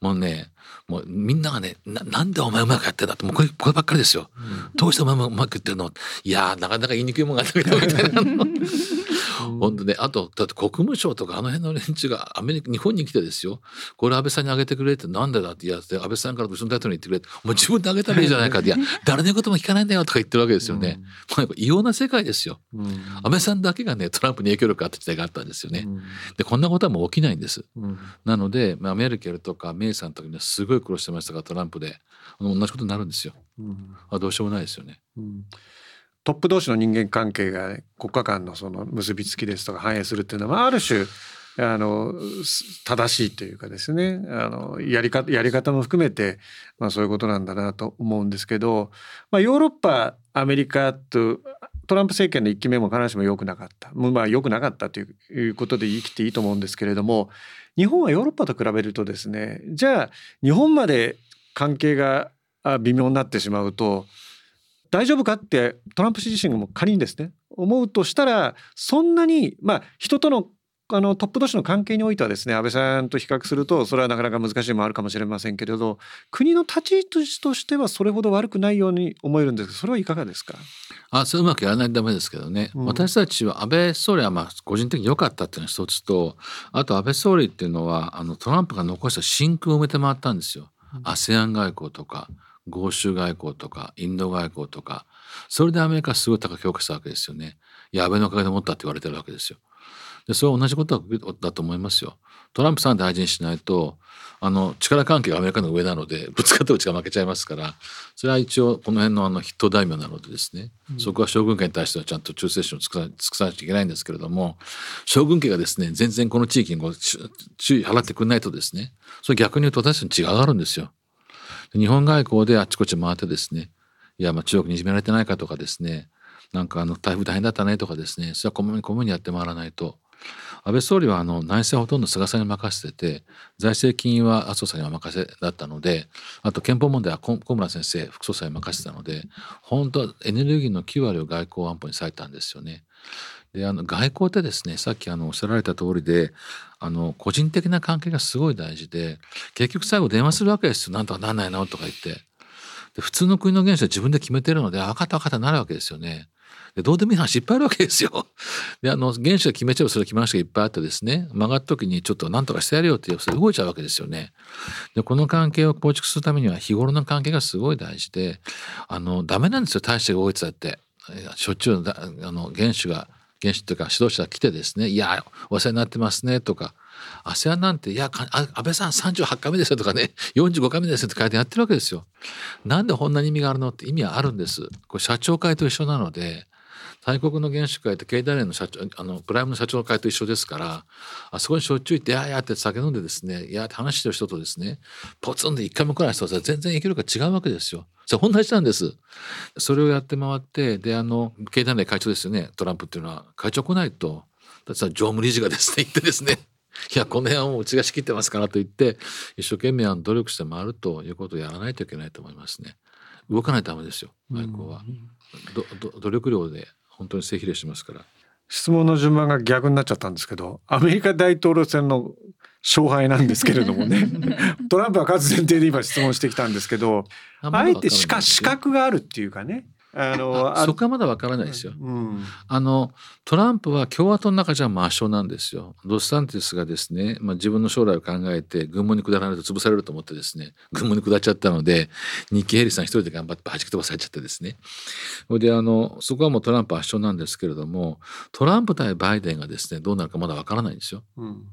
もうねもうみんながねなんでお前うまくやってんだってもうこれこればっかりですよ、うん、どうしてお前うまく言ってるのいやなかなか言いにくいもんがあったけどみたいな本当ねあとだって国務省とかあの辺の連中がアメリカ日本に来てですよこれ安倍さんにあげてくれってなんでだって言って安倍さんから後ろの大統領に言ってくれもう自分であげたらいいじゃないかっていや誰の言うことも聞かないんだよとか言ってるわけですよね、うん、異様な世界ですよ、うん、安倍さんだけがねトランプに影響力あった時代があったんですよね、うん、でこんなことはもう起きないんです、なので、まあ、メルケルとかメイさんとかにはすごい苦労してましたがトランプで。同じことになるんですよ、あどうしようもないですよね、トップ同士の人間関係が国家間のその結びつきですとか反映するっていうのは、あ、る種あの正しいというかですね。あのやり方やり方も含めて、まあ、そういうことなんだなと思うんですけど、まあ、ヨーロッパアメリカとトランプ政権の1期目も必ずしも良くなかった。まあ良くなかったということで生きていいと思うんですけれども日本はヨーロッパと比べるとですねじゃあ日本まで関係が微妙になってしまうと大丈夫かってトランプ氏自身がも仮にですね思うとしたらそんなにまあ人とのあのトップ同士の関係においてはですね安倍さんと比較するとそれはなかなか難しいもあるかもしれませんけれど国の立ち位置としてはそれほど悪くないように思えるんですけどそれはいかがですか？あそれうまくやらないとダメですけどね、うん、私たちは安倍総理はまあ個人的に良かったっていうのが一つとあと安倍総理っていうのはあのトランプが残した真空を埋めて回ったんですよ。ASEAN 外交とか豪州外交とかインド外交とかそれでアメリカはすごい高く評価したわけですよね。いや安倍のおかげで持ったって言われてるわけですよ。でそれは同じことだと思いますよ。トランプさん大事にしないとあの力関係がアメリカの上なのでぶつかったうちが負けちゃいますからそれは一応この辺のあの筆頭大名なのでですね、うん、そこは将軍家に対してはちゃんと忠誠心を尽くさなきゃいけないんですけれども将軍家がですね全然この地域に注意払ってくれないとですねそれ逆に言うと私たちに違いがあるんですよ。日本外交であちこち回ってですねいやまあ中国にいじめられてないかとかですねなんかあの台風大変だったねとかですねそれはこまめにこまめにやって回らないと安倍総理はあの内政はほとんど菅さんに任せてて財政金融は麻生さんにお任せだったのであと憲法問題は小村先生副総裁に任せてたので本当はエネルギーの9割を外交安保に割いたんですよね。であの外交ってですねさっきあのおっしゃられた通りであの個人的な関係がすごい大事で結局最後電話するわけですよなんとかなんないのとか言ってで普通の国の元首は自分で決めてるので分かった分かったなるわけですよね。でどうでもいい話いっぱいあるわけですよ。であの原子が決めちゃうそれ決めましたがいっぱいあってですね曲がった時にちょっと何とかしてやるよってそれ動いちゃうわけですよね。でこの関係を構築するためには日頃の関係がすごい大事であのダメなんですよ大使が動いてたって。しょっちゅうあの原子が原子というか指導者が来てですね「いやお世話になってますね」とか ASEAN なんて「いや安倍さん38回目ですよ」とかね45回目ですよって書いてやってるわけですよ。なんでこんなに意味があるのって意味はあるんです。これ社長会と一緒なので大国の元首会って経団連の社長あのプライムの社長会と一緒ですからあそこにしょっちゅう行って「やや」って酒飲んでですね「や」って話してる人とですねポツンで一回も来ない人は全然影響力が違うわけですよ。それ同じなんです。それをやって回ってであの経団連会長ですよねトランプっていうのは会長来ないとだってさ常務理事がですね言ってですね いやこの辺はもううちが仕切ってますからと言って一生懸命努力して回るということをやらないといけないと思いますね。動かないとダメですよ外交は。努力量で本当に正比例しますから。質問の順番が逆になっちゃったんですけどアメリカ大統領選の勝敗なんですけれどもね。トランプは勝つ前提で今質問してきたんですけどあえて資格があるっていうかねあのそこはまだわからないですよ。うん、あのトランプは共和党の中じゃ抹消なんですよ。ドスサンティスがですね、まあ、自分の将来を考えて軍門に下らないと潰されると思ってですね軍門に下っちゃったのでニッキー・ヘリさん一人で頑張って弾き飛ばされちゃってですねそれであのそこはもうトランプ圧勝なんですけれどもトランプ対バイデンがですねどうなるかまだわからないんですよ。うん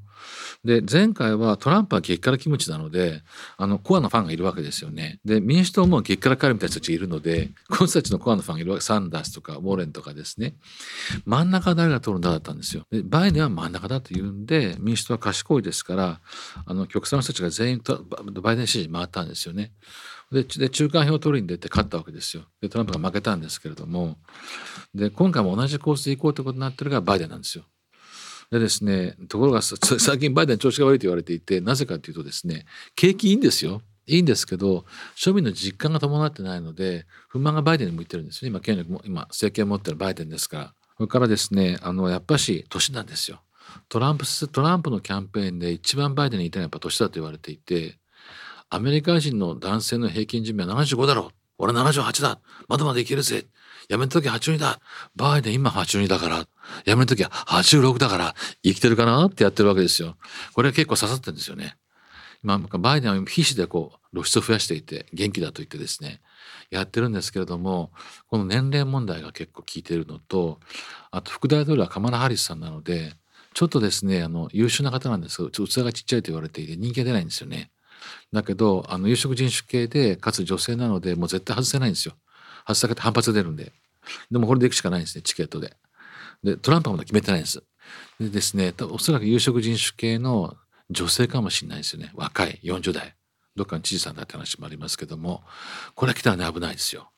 で前回はトランプは激辛キムチなのであのコアのファンがいるわけですよね。で民主党も激辛カレーみたいな人たちがいるので この人たちのコアのファンがいるわけサンダースとかウォーレンとかですね真ん中誰が取るんだだったんですよ。でバイデンは真ん中だと言うんで民主党は賢いですからあの極左の人たちが全員とバイデン支持に回ったんですよね。で中間票を取りに出て勝ったわけですよ。でトランプが負けたんですけれどもで今回も同じコースで行こうということになってるがバイデンなんですよ。でですねところが 最近バイデン調子が悪いと言われていてなぜかというとですね景気いいんですよ。いいんですけど庶民の実感が伴ってないので不満がバイデンに向いてるんですよ今権力も今政権を持ってるバイデンですから。それからですねあのやっぱし年なんですよ。トランプトランプのキャンペーンで一番バイデンに言いたいのはやっぱ年だと言われていてアメリカ人の男性の平均寿命は75だろう。俺78だ。まだまだいけるぜ。やめるとき82だ。バイデン今82だから。やめるときは86だから。生きてるかなってやってるわけですよ。これは結構刺さってるんですよね。今、バイデンは必死でこう露出を増やしていて元気だと言ってですねやってるんですけれどもこの年齢問題が結構効いてるのとあと副大統領はカマラ・ハリスさんなのでちょっとですねあの優秀な方なんですけど器がちっちゃいと言われていて人気が出ないんですよね。だけどあの有色人種系でかつ女性なのでもう絶対外せないんですよ。外されて反発が出るんで。でもこれで行くしかないんですねチケットで。でトランプはまだ決めてないんです。でですねおそらく有色人種系の女性かもしれないですよね若い40代どっかの知事さんだって話もありますけどもこれは来たらね危ないですよ。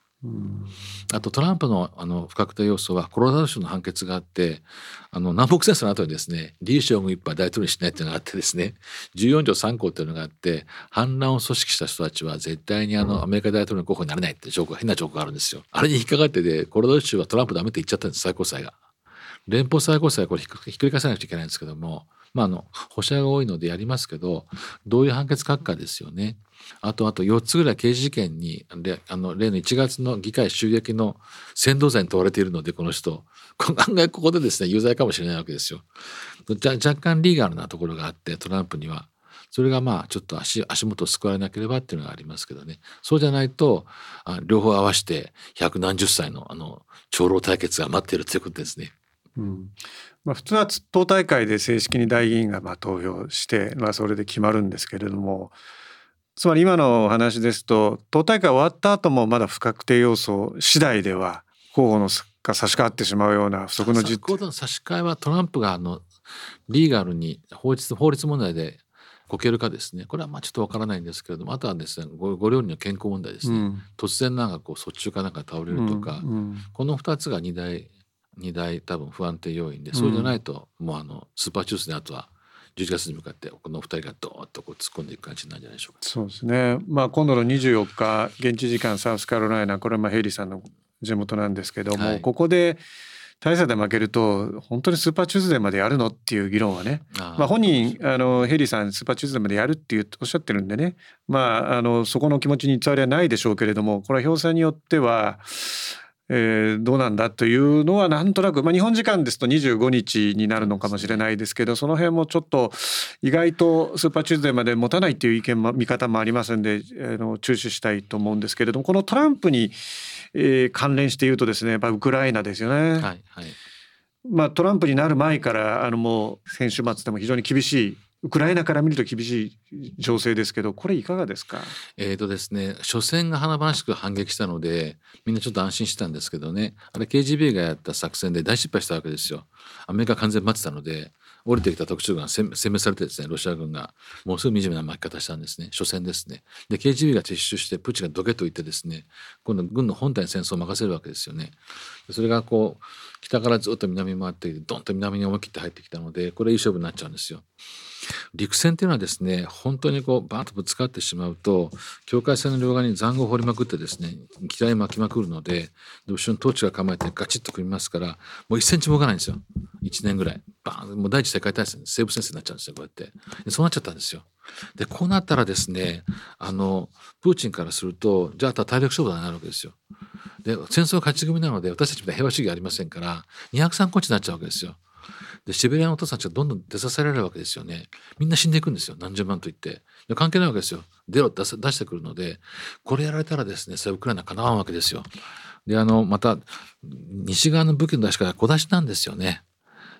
あとトランプのあの不確定要素はコロラド州の判決があってあの南北戦争の後にですねリー将軍一派大統領にしないっていうのがあってですね14条3項っていうのがあって反乱を組織した人たちは絶対にあのアメリカ大統領の候補になれないって条項変な条項があるんですよ。あれに引っかかってでコロラド州はトランプダメって言っちゃったんです最高裁が。連邦最高裁はこれひっくり返さなくちゃいけないんですけどもまあ、あの保釈が多いのでやりますけどどういう判決書くかですよね。あとあと4つぐらい刑事事件にあの例の1月の議会襲撃の扇動罪に問われているのでこの人案外ここでですね有罪かもしれないわけですよ。若干リーガルなところがあってトランプには。それがまあちょっと足足元を救われなければっていうのがありますけどねそうじゃないとあ両方合わせて百何十歳のあの長老対決が待っているということですね。うんまあ、普通は党大会で正式に大議員がまあ投票して、まあ、それで決まるんですけれどもつまり今のお話ですと党大会終わった後もまだ不確定要素次第では候補のが差し替わってしまうような不測の実態。差し替えはトランプがあのリーガルに法律法律問題でこけるかですねこれはまあちょっとわからないんですけれどもあとはですねごご料理の健康問題ですね、うん、突然なんかこう卒中かなんか倒れるとか、うんうん、この2つが2大2大多分不安定要因で、そうじゃないともうあのスーパーチュースであとは11月に向かってこの2人がどーっとこう突っ込んでいく感じなんじゃないでしょうか。そうですね、まあ、今度の24日現地時間サウスカロライナこれはまあヘイリーさんの地元なんですけども、はい、ここで大差で負けると本当にスーパーチューズデーまでやるのっていう議論はねまあ、本人あのヘイリーさんスーパーチューズデーまでやるっておっしゃってるんでね。まああのそこの気持ちに偽りはないでしょうけれどもこれは票差によってはえー、どうなんだというのはなんとなく、まあ、日本時間ですと25日になるのかもしれないですけどその辺もちょっと意外とスーパーチューズデーまで持たないっていう意見も見方もありますんで、えー、の注視したいと思うんですけれどもこのトランプに、えー、関連して言うとですねやっぱウクライナですよね。はいはいまあ、トランプになる前からあのもう先週末でも非常に厳しいウクライナから見ると厳しい情勢ですけどこれいかがですか？えーとですね初戦が華々しく反撃したのでみんなちょっと安心したんですけどね。あれ KGB がやった作戦で大失敗したわけですよ。アメリカ完全待ってたので降りてきた特殊軍が攻めされてですねロシア軍がもうすぐ惨めな巻き方したんですね。初戦ですね。で KGB が撤収してプーチンがどけといってですね今度軍の本体に戦争を任せるわけですよね。それがこう北からずっと南に回ってドンと南に思い切って入ってきたのでこれいい勝負になっちゃうんですよ。陸戦っていうのはですね本当にこうバーッとぶつかってしまうと境界線の両側に塹壕を掘りまくってですね機体巻きまくるので後ろにトーチが構えてガチッと組みますからもう1センチも動かないんですよ。1年ぐらい。バーンもう第一次世界大戦西部戦線になっちゃうんですよこうやって。でそうなっちゃったんですよ。でこうなったらですねあのプーチンからするとじゃああとは体力勝負になるわけですよ。で戦争勝ち組なので私たちみたいな平和主義ありませんから203個地になっちゃうわけですよ。でシベリアのお父さんたちがどんどん出させられるわけですよね。みんな死んでいくんですよ。何十万と言って。で関係ないわけですよ。出ろ出出してくるので。これやられたらですねそれウクライナかなわんわけですよ。であのまた西側の武器の出し方小出しなんですよね。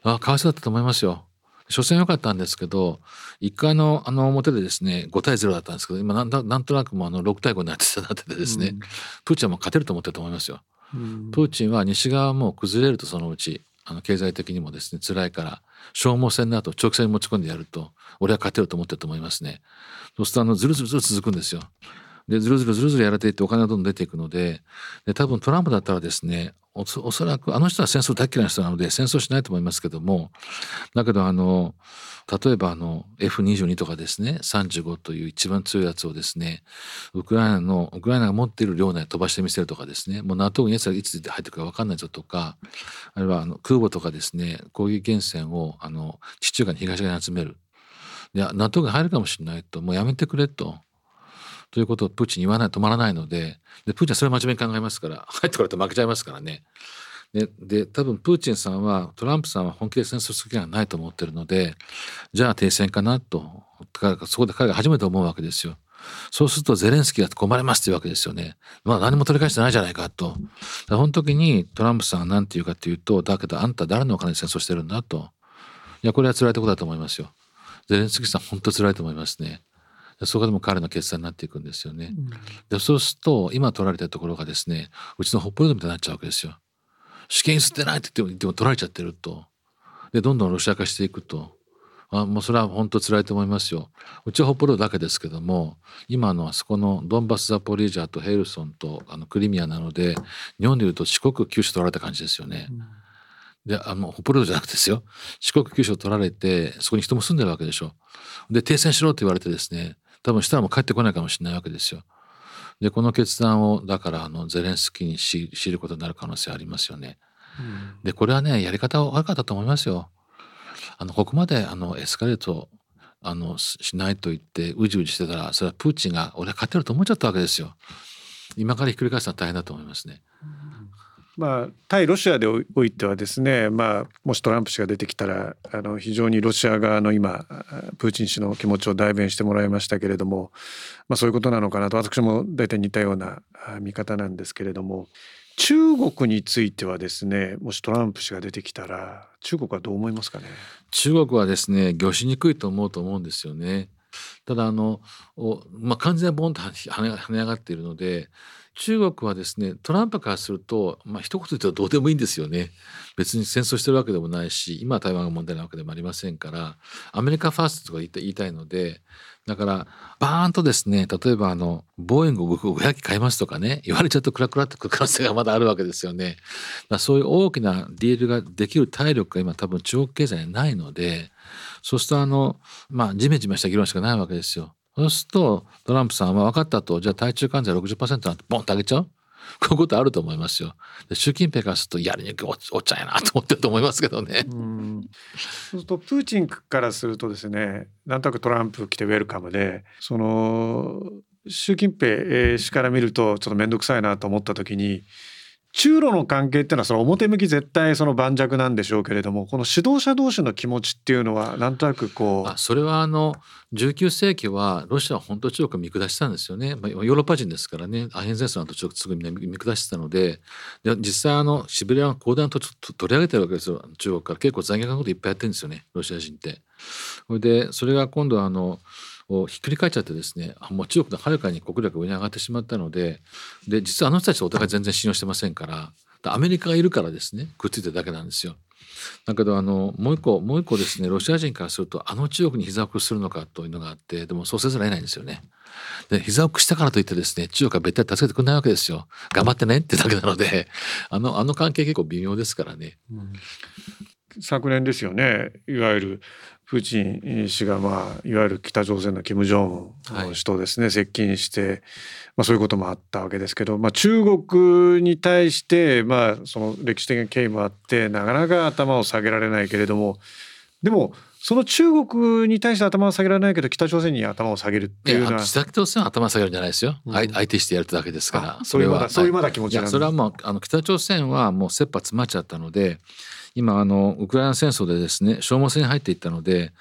あかわいそうだったと思いますよ。初戦良かったんですけど1回のあの表でですね5対0だったんですけど今なんなんとなくもあの6対5になってなっててですね、うん、プーチンはもう勝てると思ってると思いますよ。うん、プーチンは西側も崩れるとそのうちあの経済的にもですね辛いから消耗戦の後直線に持ち込んでやると俺は勝てると思ってると思いますね。そうするとあのずるずるずる続くんですよ。でずるずるずるずるやられていってお金がどんどん出ていくのでで多分トランプだったらですねおそらくあの人は戦争大嫌いな人なので戦争しないと思いますけどもだけどあの例えばあの F22 とかですね35という一番強いやつをですねウクライナのウクライナが持っている領内飛ばしてみせるとかですねもう NATO にやつがいつ入ってくるか分かんないぞとかあるいはあの空母とかですね攻撃源泉をあの地中海に東側に集めるで NATO が入るかもしれないともうやめてくれと。ということをプーチンに言わないと止まらないのででプーチンはそれを真面目に考えますから 入ってこられて負けちゃいますからね。でで多分プーチンさんはトランプさんは本気で戦争する気がないと思ってるのでじゃあ停戦かなとそこで彼が初めて思うわけですよ。そうするとゼレンスキーが困りますっていうわけですよね。まあ何も取り返してないじゃないかと。その時にトランプさんは何て言うかというとだけどあんた誰のお金で戦争してるんだと。いやこれは辛いとこだと思いますよ。ゼレンスキーさん本当辛いと思いますね。そこでも彼の決断になっていくんですよね。うん、でそうすると今取られてるところがですねうちの北方領土みたいになっちゃうわけですよ。試験吸ってないって言ってもも取られちゃってると。でどんどんロシア化していくと。あもうそれは本当辛いと思いますよ。うちは北方領土だけですけども今のあそこのドンバス・ザポリージャとヘルソンとあのクリミアなので日本でいうと四国九州取られた感じですよね。うんであの北方領土じゃなくてですよ四国九州取られてそこに人も住んでるわけでしょ。で停戦しろって言われてですね多分したらもう帰ってこないかもしれないわけですよ。でこの決断をだからあのゼレンスキーに知ることになる可能性ありますよね。うん、でこれはねやり方は悪かったと思いますよ。あのここまであのエスカレートあのしないと言ってうじうじしてたらそれはプーチンが俺は勝てると思っちゃったわけですよ。今からひっくり返すのは大変だと思いますね。まあ、対ロシアでおいてはですね、まあ、もしトランプ氏が出てきたらあの非常にロシア側の今プーチン氏の気持ちを代弁してもらいましたけれども、まあ、そういうことなのかなと私も大体似たような見方なんですけれども中国についてはですねもしトランプ氏が出てきたら中国はどう思いますかね？中国はですね御しにくいと思うと思うんですよね。ただあの、まあ、完全にボンと跳ね上がっているので中国はですねトランプからするとまあ一言言うとどうでもいいんですよね別に戦争してるわけでもないし今は台湾が問題なわけでもありませんからアメリカファーストとか言いたいのでだからバーンとですね例えばあのボーイング500機買いますとかね言われちゃうとクラクラってくる可能性がまだあるわけですよね。そういう大きなディールができる体力が今多分中国経済にないのでそうするとあのまあジメジメした議論しかないわけですよ。そうするとトランプさんは分かったとじゃあ対中関税60%なんてボンと上げちゃう？こういうことあると思いますよ。で習近平からするとやりにくいおっちゃんやなと思ってると思いますけどね。うそうするとプーチンからするとですねなんとなくトランプ来てウェルカムでその習近平氏から見るとちょっと面倒くさいなと思った時に中ロの関係っていうのはその表向き絶対その盤石なんでしょうけれどもこの指導者同士の気持ちっていうのはなんとなくこうそれはあの19世紀はロシアは本当中国を見下したんですよね、まあ、ヨーロッパ人ですからね。アヘン戦争の後中国すぐ見下してたので。で実際あのシベリアの広大な土地を取り上げてるわけですよ。中国から。結構残虐なこといっぱいやってるんですよね。ロシア人って。それでそれが今度あのをひっくり返っちゃってですねもう中国のはるかに国力が上に上がってしまったのでで実はあの人たちお互い全然信用してませんからアメリカがいるからですねくっついてるだけなんですよ。だけどあのもう一個もう一個ですねロシア人からするとあの中国に膝を屈するのかというのがあってでもそうせざるを得ないんですよね。で膝を屈したからといってですね中国は別体助けてくれないわけですよ。頑張ってねってだけなのであのあの関係結構微妙ですからね。うん、昨年ですよねいわゆるプーチン氏が、まあ、いわゆる北朝鮮の金正恩氏とですね、はい、接近して、まあ、そういうこともあったわけですけど、まあ、中国に対して、まあ、その歴史的な経緯もあってなかなか頭を下げられないけれどもでもその中国に対して頭を下げられないけど北朝鮮に頭を下げるっていうのは北朝鮮は頭下げるんじゃないですよ、うん、相手してやるだけですから。それはそうい。うまだ気持ちなんそれはもうあの北朝鮮はもう切羽詰まっちゃったので今あのウクライナ戦争でですね消耗戦に入っていったので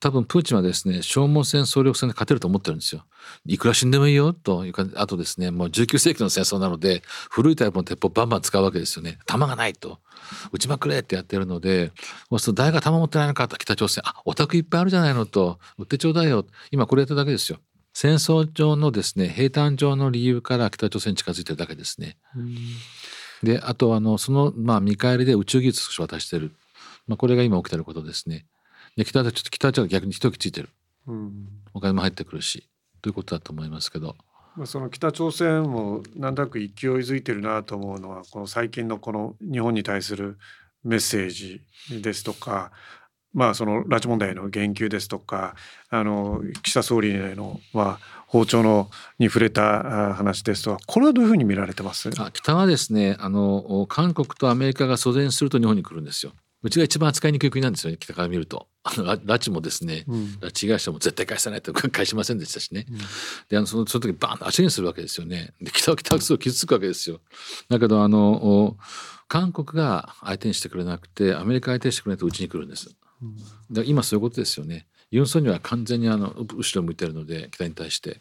多分プーチンはですね消耗戦総力戦で勝てると思ってるんですよ。いくら死んでもいいよというかあとですねもう19世紀の戦争なので古いタイプの鉄砲バンバン使うわけですよね。弾がないと撃ちまくれってやってるのでそうすると誰が弾持ってないのかと北朝鮮あお宅いっぱいあるじゃないのと売ってちょうだいよ今これやっただけですよ。戦争上のですね平坦上の理由から北朝鮮に近づいてるだけですね。であとあのその、まあ、見返りで宇宙技術を渡してる、まあ、これが今起きてることですね。で北朝北朝鮮が逆に一息ついてる、うん、お金も入ってくるしということだと思いますけど。まあ、その北朝鮮もなんとなく勢いづいてるなと思うのはこの最近のこの日本に対するメッセージですとかまあその拉致問題への言及ですとかあの岸田総理へのまあ包丁のに触れた話ですとかこれはどういうふうに見られてます？あ北はですねあの韓国とアメリカが租電すると日本に来るんですよ。うちが一番扱いにくい国なんですよね北から見ると。あの拉致もですね、うん、拉致被害者も絶対返さないと返しませんでしたしね、うん、であのそのその時バーンと足にするわけですよね。で北は北はすごい傷つくわけですよ。だけどあの韓国が相手にしてくれなくてアメリカ相手にしてくれないとうちに来るんです、うん、だ今そういうことですよね。ユン・ソンには完全にあの後ろ向いてるので北に対して。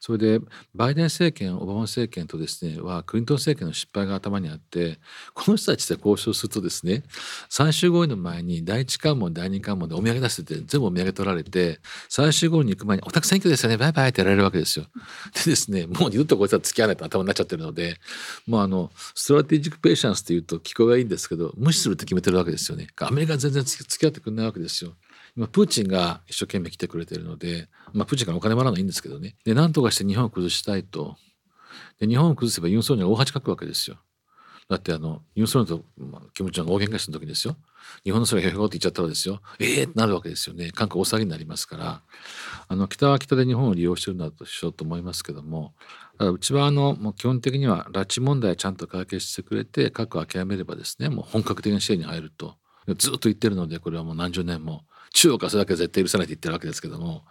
それでバイデン政権オバマ政権とですねはクリントン政権の失敗が頭にあってこの人たちで交渉するとですね最終合意の前に第一関門第二関門でお土産出してて全部お土産取られて最終合意に行く前に「お宅選挙ですよねバイバイ」ってやられるわけですよ。でですねもう二度とこいつは付き合わないと頭になっちゃってるのでもうあのストラテジック・ペーシャンスっていうと聞こえがいいんですけど無視するって決めてるわけですよね。アメリカ全然付き合ってくれないわけですよ。今プーチンが一生懸命来てくれてるので、まあ、プーチンからお金もらうのはいいんですけどね。で何とかして日本を崩したいと。で日本を崩せばユン・ソンニョが大恥かくわけですよ。だってあのユン・ソンニョと、まあ、キム・チョンが大喧嘩した時ですよ。日本の空がへへごって言っちゃったらですよ。ええー、ってなるわけですよね。韓国大騒ぎになりますから。あの北は北で日本を利用してるんだとしようと思いますけども。うちはあのもう基本的には拉致問題ちゃんと解決してくれて核を諦めればですねもう本格的な支援に入ると。ずっと言ってるのでこれはもう何十年も。中国はそれだけ絶対許さないって言ってるわけですけども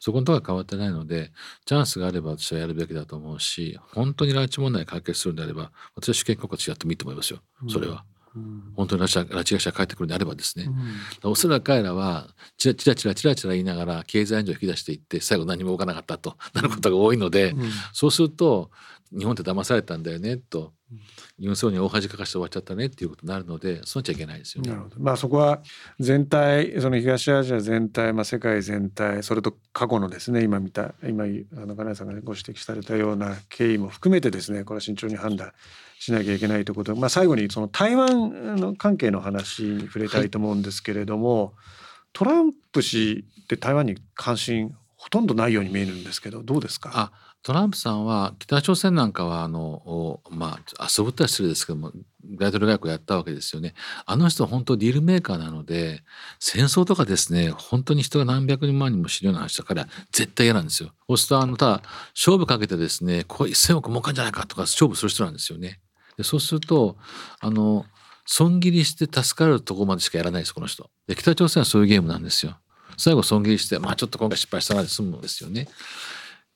そこのところは変わってないのでチャンスがあれば私はやるべきだと思うし本当に拉致問題解決するんであれば私は主権国家としてやってもいいと思いますよ。それは。うん、本当に拉致拉致が帰ってくるんであればですね、うん、おそらく彼らはチラチラチラチラチラ言いながら経済援助を引き出していって最後何も動かなかったとなることが多いので、うん、そうすると日本って騙されたんだよねとユン・ソンに大恥かかして終わっちゃったねっていうことになるのでそうっちゃいけないですよね。なるほど。まあそこは全体その東アジア全体、まあ、世界全体それと過去のですね今見た今あの金谷さんがご指摘されたような経緯も含めてですねこれは慎重に判断しなきゃいけないということ。で、まあ、最後にその台湾の関係の話に触れたいと思うんですけれども、はい、トランプ氏って台湾に関心ほとんどないように見えるんですけどどうですか？あトランプさんは北朝鮮なんかはあのまあ遊ぶったら失礼ですけども大統領外交やったわけですよね。あの人は本当ディールメーカーなので戦争とかですね本当に人が何百人万人も死ぬような話だから絶対嫌なんですよ。そうするとあのただ勝負かけてですねこれ1,000億儲かんじゃないかとか勝負する人なんですよね。でそうするとあの損切りして助かるとこまでしかやらないですこの人。で北朝鮮はそういうゲームなんですよ。最後損切りしてまあちょっと今回失敗したなで済むんですよね。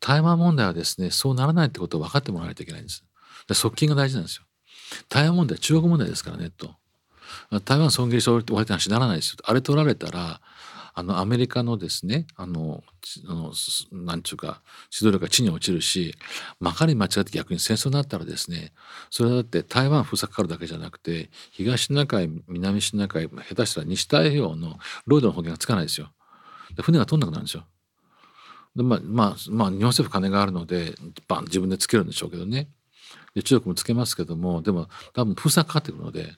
台湾問題はですねそうならないってことを分かってもらわないといけないんですで側近が大事なんですよ台湾問題は中国問題ですからねと台湾損切りして終わりって話にならないですよあれ取られたらあのアメリカのですねあのあのなんちゅうか指導力が地に落ちるしまかり間違って逆に戦争になったらですねそれだって台湾封鎖かかるだけじゃなくて東シナ海南シナ海下手したら西太平洋の領土の保険がつかないですよ。で船が通んなくなるんですよ。でまあまあまあ日本政府金があるのでバン自分でつけるんでしょうけどね。で中国もつけますけどもでも多分封鎖かかってくるので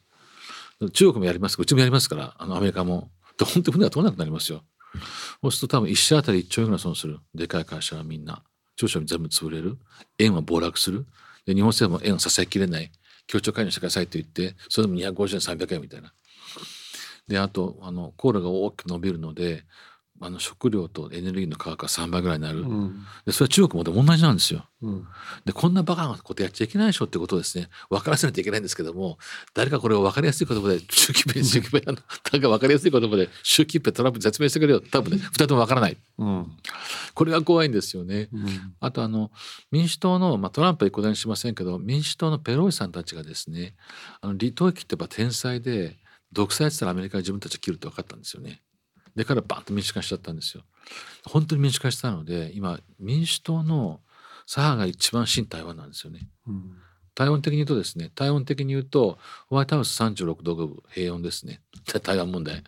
中国もやります。うちもやりますからあのアメリカも。で本当に船が通らなくなりますよ。そうすると多分一社あたり1兆円ぐらい損する。でかい会社はみんな。長所に全部潰れる。円は暴落する。で日本政府も円を支えきれない。協調介入してくださいと言ってそれでも250円300円みたいな。であとあのコーラが大きく伸びるのであの食料とエネルギーの価格が3倍ぐらいになる、うん、でそれは中国もでも同じなんですよ。うん、でこんなバカなことやっちゃいけないでしょってことをですね。分からせないといけないんですけども誰かこれを分かりやすい言葉で習近平習近平なん。か分かりやすい言葉で習近平トランプ説明してくれよ。多分ね2人とも分からない、うん、これが怖いんですよね。あとあの民主党の、まあ、トランプは一個にしませんけど民主党のペロイさんたちがですねあの離島機ってやっぱ天才で独裁したらアメリカは自分たち切るって分かったんですよね。でからバンと民主化しちゃったんですよ。本当に民主化したので今民主党の左派が一番親台湾なんですよね。うん、台湾的に言うとですね台湾的に言うとホワイトハウス36度5分平穏ですね台湾問題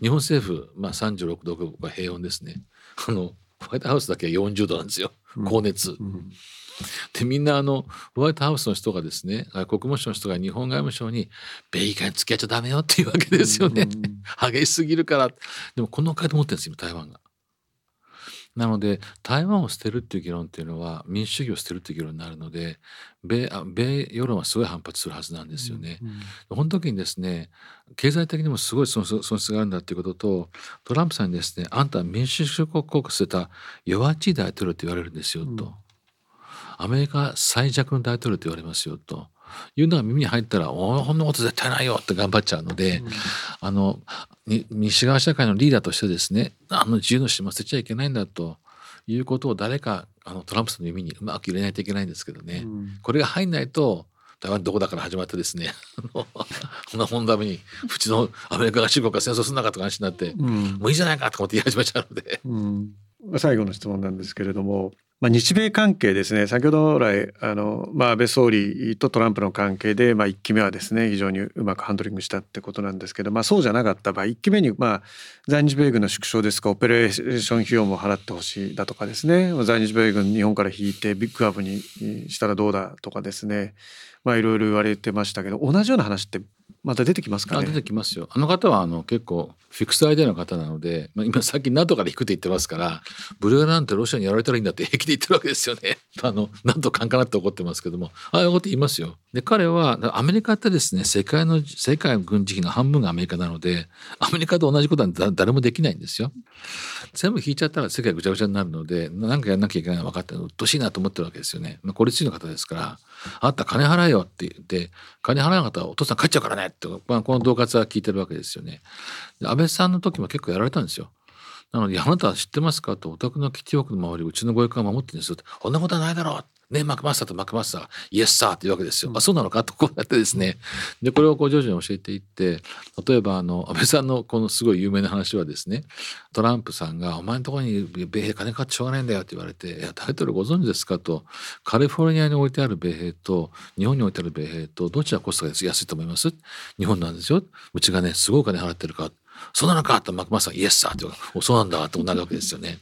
日本政府、まあ、36度5分は平穏ですねあのホワイトハウスだけは40度なんですよ高熱。うんうんでみんなあのホワイトハウスの人がですね国務省の人が日本外務省に「米韓に付き合っちゃダメよ」っていうわけですよね。激しすぎるからでもこの回で持ってるんですよ台湾が。なので台湾を捨てるっていう議論っていうのは民主主義を捨てるっていう議論になるので米あ米世論はすごい反発するはずなんですよね。うんうん、この時にですね経済的にもすごい損失があるんだっていうこととトランプさんにですねあんたは民主主義国家を捨てた弱っちい大統領って言われるんですよと。うんアメリカ最弱の大統領と言われますよというのが耳に入ったら「おこんなこと絶対ないよ」って頑張っちゃうので、うん、あの西側社会のリーダーとしてですねあの自由の島捨てちゃいけないんだということを誰かあのトランプさんの耳にうまく入れないといけないんですけどね、うん、これが入んないと台湾どこだから始まってですね こんな本ためにうちのアメリカが中国が戦争するなかとか話になって、うん、もういいじゃないかと思って言い始めちゃうので。最後の質問なんですけれどもまあ、日米関係ですね。先ほど来あの、まあ、安倍総理とトランプの関係で、まあ、1期目はですね非常にうまくハンドリングしたってことなんですけど、まあ、そうじゃなかった場合1期目に、まあ、在日米軍の縮小ですかオペレーション費用も払ってほしいだとかですね。在日米軍日本から引いてビッグアップにしたらどうだとかですね。いろいろ言われてましたけど同じような話ってまた出てきますかね。出てきますよ。あの方はあの結構フィクスアイデアの方なので、まあ、今さっき NATO から引くって言ってますからブルーなんてロシアにやられたらいいんだって平気で言ってるわけですよね。あの NATO カンカナって怒ってますけども。ああいうこと言いますよ。で彼はアメリカってですね世界の世界の軍事費の半分がアメリカなのでアメリカと同じことは誰もできないんですよ全部引いちゃったら世界ぐちゃぐちゃになるので何かやんなきゃいけないの分かってうっとしいなと思ってるわけですよね、まあ、孤立主義の方ですからあった金払えよって言って金払わなかったらお父さん帰っちゃうからねって、まあ、この恫喝は聞いてるわけですよね。安倍さんの時も結構やられたんですよ。なので「あなたは知ってますか?」と「お宅の基地局の周りうちのご役が守ってるんですよ」って「そんなことはないだろう」ね、マクマスターとマクマスター、イエスサーっていうわけですよ。あ、そうなのかとこうやってですね。で、これをこう徐々に教えていって、例えばあの、安倍さんのこのすごい有名な話はですね、トランプさんが、お前のところに米兵金かかってしょうがないんだよって言われて、いや、タイトルご存知ですかと、カリフォルニアに置いてある米兵と、日本に置いてある米兵と、どちらコストが安いと思います？日本なんですよ。うちがね、すごいお金払ってるから。そうなのかとマクマスさんイエスさってそうなんだとなるわけですよね。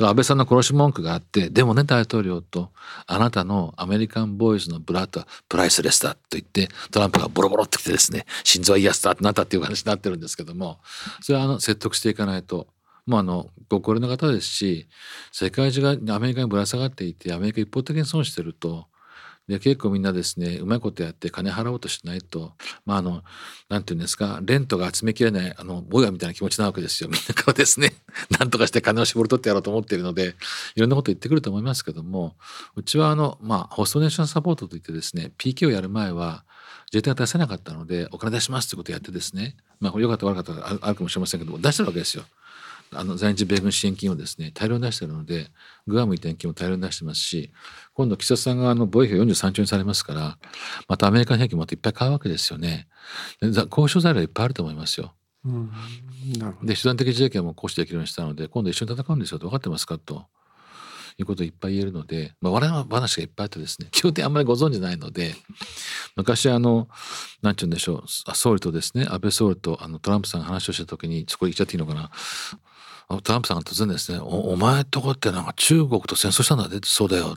安倍さんの殺し文句があってでもね大統領とあなたのアメリカンボーイズのブラッドはプライスレスだと言ってトランプがボロボロってきてですね心臓はイエスだってなったっていう話になってるんですけどもそれはあの説得していかないと。もうあのご高齢の方ですし世界中がアメリカにぶら下がっていてアメリカ一方的に損してるとで結構みんなですねうまいことやって金払おうとしないとまああのなんていうんですかレントが集めきれないあのボヤみたいな気持ちなわけですよみんなからですね なんとかして金を絞り取ってやろうと思っているのでいろんなこと言ってくると思いますけどもうちはあのまあホストネーションサポートといってですね PK をやる前は自衛隊が出せなかったのでお金出しますってことをやってですねまあこれ良かった悪かったあるかもしれませんけども出してるわけですよ。あの在日米軍支援金をですね大量に出しているのでグアム移転金も大量に出してますし今度岸田さんがあの防衛費43兆円されますからまたアメリカの兵器もいっぱい買うわけですよね交渉材料いっぱいあると思いますよ。うん、で手段的自衛権も行使できるようにしたので今度一緒に戦うんですよって分かってますかと。いうことをいっぱい言えるので、まあ、笑い話がいっぱいあってですね基本的にあんまりご存じないので昔あの何て言うんでしょう総理とですね安倍総理とあのトランプさんが話をした時にそこ言っちゃっていいのかなトランプさんが突然ですねお「お前とこってなんか中国と戦争したんだってそうだよ」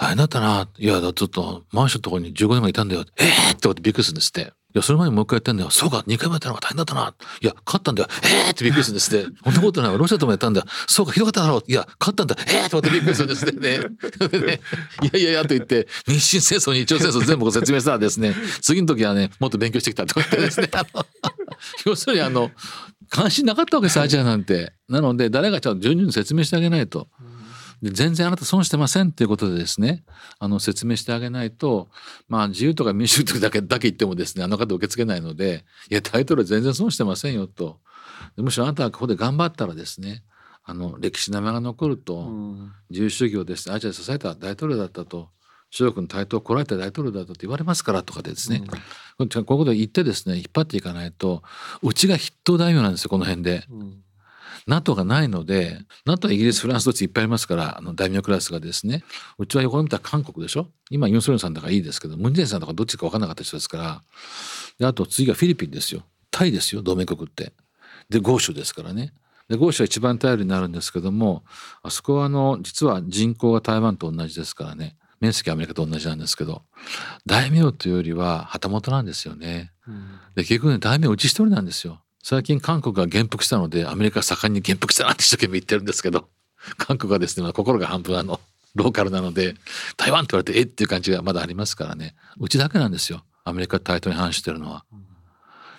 大変だったな。いや、だちょっとマンションのところに15年間いたんだよ。ええー、ってことびっくりするんですって。いや、その前にもう一回やったんだよ。そうか、2回もやったのが大変だったな。いや、勝ったんだよ。ええー、ってびっくりするんですって。そんなことない。ロシアともやったんだよ。そうか、ひどかっただろう。いや、勝ったんだ。ええー、ってってびっくりするんですね。ねいやいやいやと言って、民進戦争、日朝戦争全部ご説明したらですね、次の時はね、もっと勉強してきたとか言ってですね、あの、要するにあの、関心なかったわけですアジアなんて。なので誰がちゃんと順々に説明してあげないと。で全然あなた損してませんっていうことでですねあの説明してあげないとまあ自由とか民主主義だけだけ言ってもですねあの方受け付けないのでいやタイトルは全然損してませんよと。むしろあなたがここで頑張ったらですねあの歴史名前が残ると、自由主義をですねアジアで支えた大統領だったと中国の台頭をこらえた大統領だったと言われますからとかでですね、うん、こういうことを言ってですね引っ張っていかないとうちが筆頭大名なんですよこの辺で。うん NATO がないので NATO はイギリスフランスどっちいっぱいありますからあの大名クラスがですねうちは横に見たら韓国でしょ？今ユン・ソンさんとかいいですけどムン・ジェインさんとかどっちか分からなかった人ですから。であと次がフィリピンですよ。タイですよ同盟国って。で豪州ですからね。で豪州は一番頼りになるんですけどもあそこはあの実は人口が台湾と同じですからね。面積アメリカと同じなんですけど大名というよりは旗本なんですよね。で結局ね大名うち一人なんですよ。最近韓国が元服したのでアメリカ盛んに元服したなって一生懸命言ってるんですけど 韓国はですね、まあ、心が半分あのローカルなので台湾って言われてえっていう感じがまだありますからねうちだけなんですよアメリカ対等に反してるのは。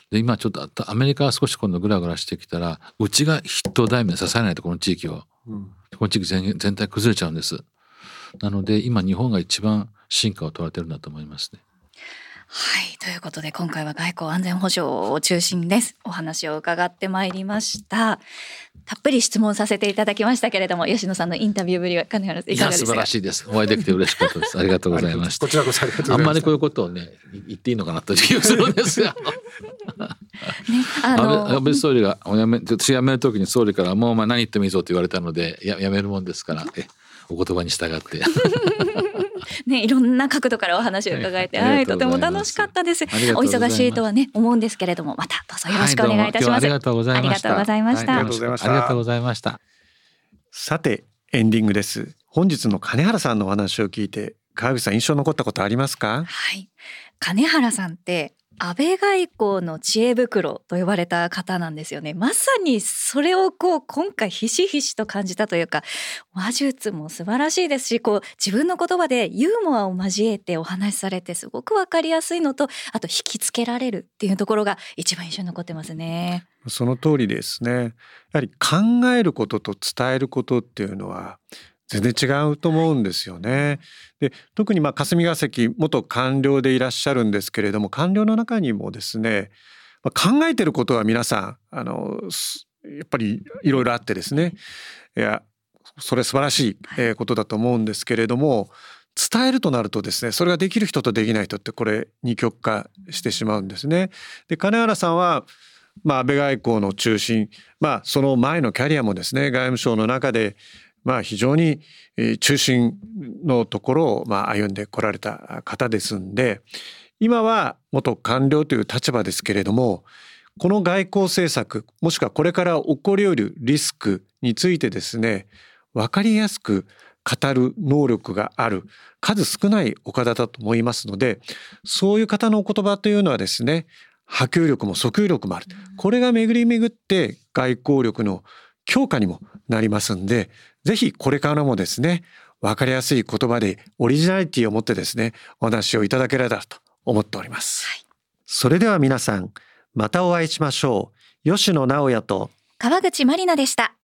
で今ちょっとアメリカは少し今度グラグラしてきたらうちが筆頭大名支えないとこの地域を、うん、この地域全全体崩れちゃうんです。なので今日本が一番進化を問われてるんだと思いますね。はいということで今回は外交安全保障を中心です。お話を伺ってまいりました。たっぷり質問させていただきましたけれども吉野さんのインタビューぶりは金原さんいか？がですか素晴らしいです。お会いできて嬉しかったです。ありがとうございましたこちらこそありがとうございますあんまりこういうことをね言っていいのかなという気がするんですが。ね、あの安倍総理がおやめ私辞める時に総理からもうお前何言ってもいいぞと言われたのでややめるもんですから。えお言葉に従ってね、いろんな角度からお話を伺えて、はい、はい、とても楽しかったです。お忙しいとはね、思うんですけれども、またどうぞよろしくお願いいたします。はい、ありがとうございました。ありがとうございました。ありがとうございました。さて、エンディングです。本日の金原さんのお話を聞いて、川口さん印象残ったことありますか？はい。金原さんって安倍外交の知恵袋と呼ばれた方なんですよねまさにそれをこう今回ひしひしと感じたというか話術も素晴らしいですしこう自分の言葉でユーモアを交えてお話しされてすごくわかりやすいのとあと引きつけられるっていうところが一番印象に残ってますね。その通りですね。やはり考えることと伝えることっていうのは全然違うと思うんですよね。で特にまあ霞が関元官僚でいらっしゃるんですけれども官僚の中にもですね、まあ、考えてることは皆さんあのやっぱりいろいろあってですねいやそれ素晴らしいことだと思うんですけれども伝えるとなるとですねそれができる人とできない人ってこれ二極化してしまうんですね。で金原さんはまあ、安倍外交の中心、まあ、その前のキャリアもですね外務省の中でまあ、非常に中心のところをまあ歩んでこられた方ですんで今は元官僚という立場ですけれどもこの外交政策もしくはこれから起こりうるリスクについてですね分かりやすく語る能力がある数少ないお方だと思いますのでそういう方のお言葉というのはですね波及力も訴求力もある。これが巡り巡って外交力の強化にもなりますんでぜひこれからもですね分かりやすい言葉でオリジナリティを持ってですねお話をいただければと思っております、はい、それでは皆さんまたお会いしましょう。吉野直也と川口まりなでした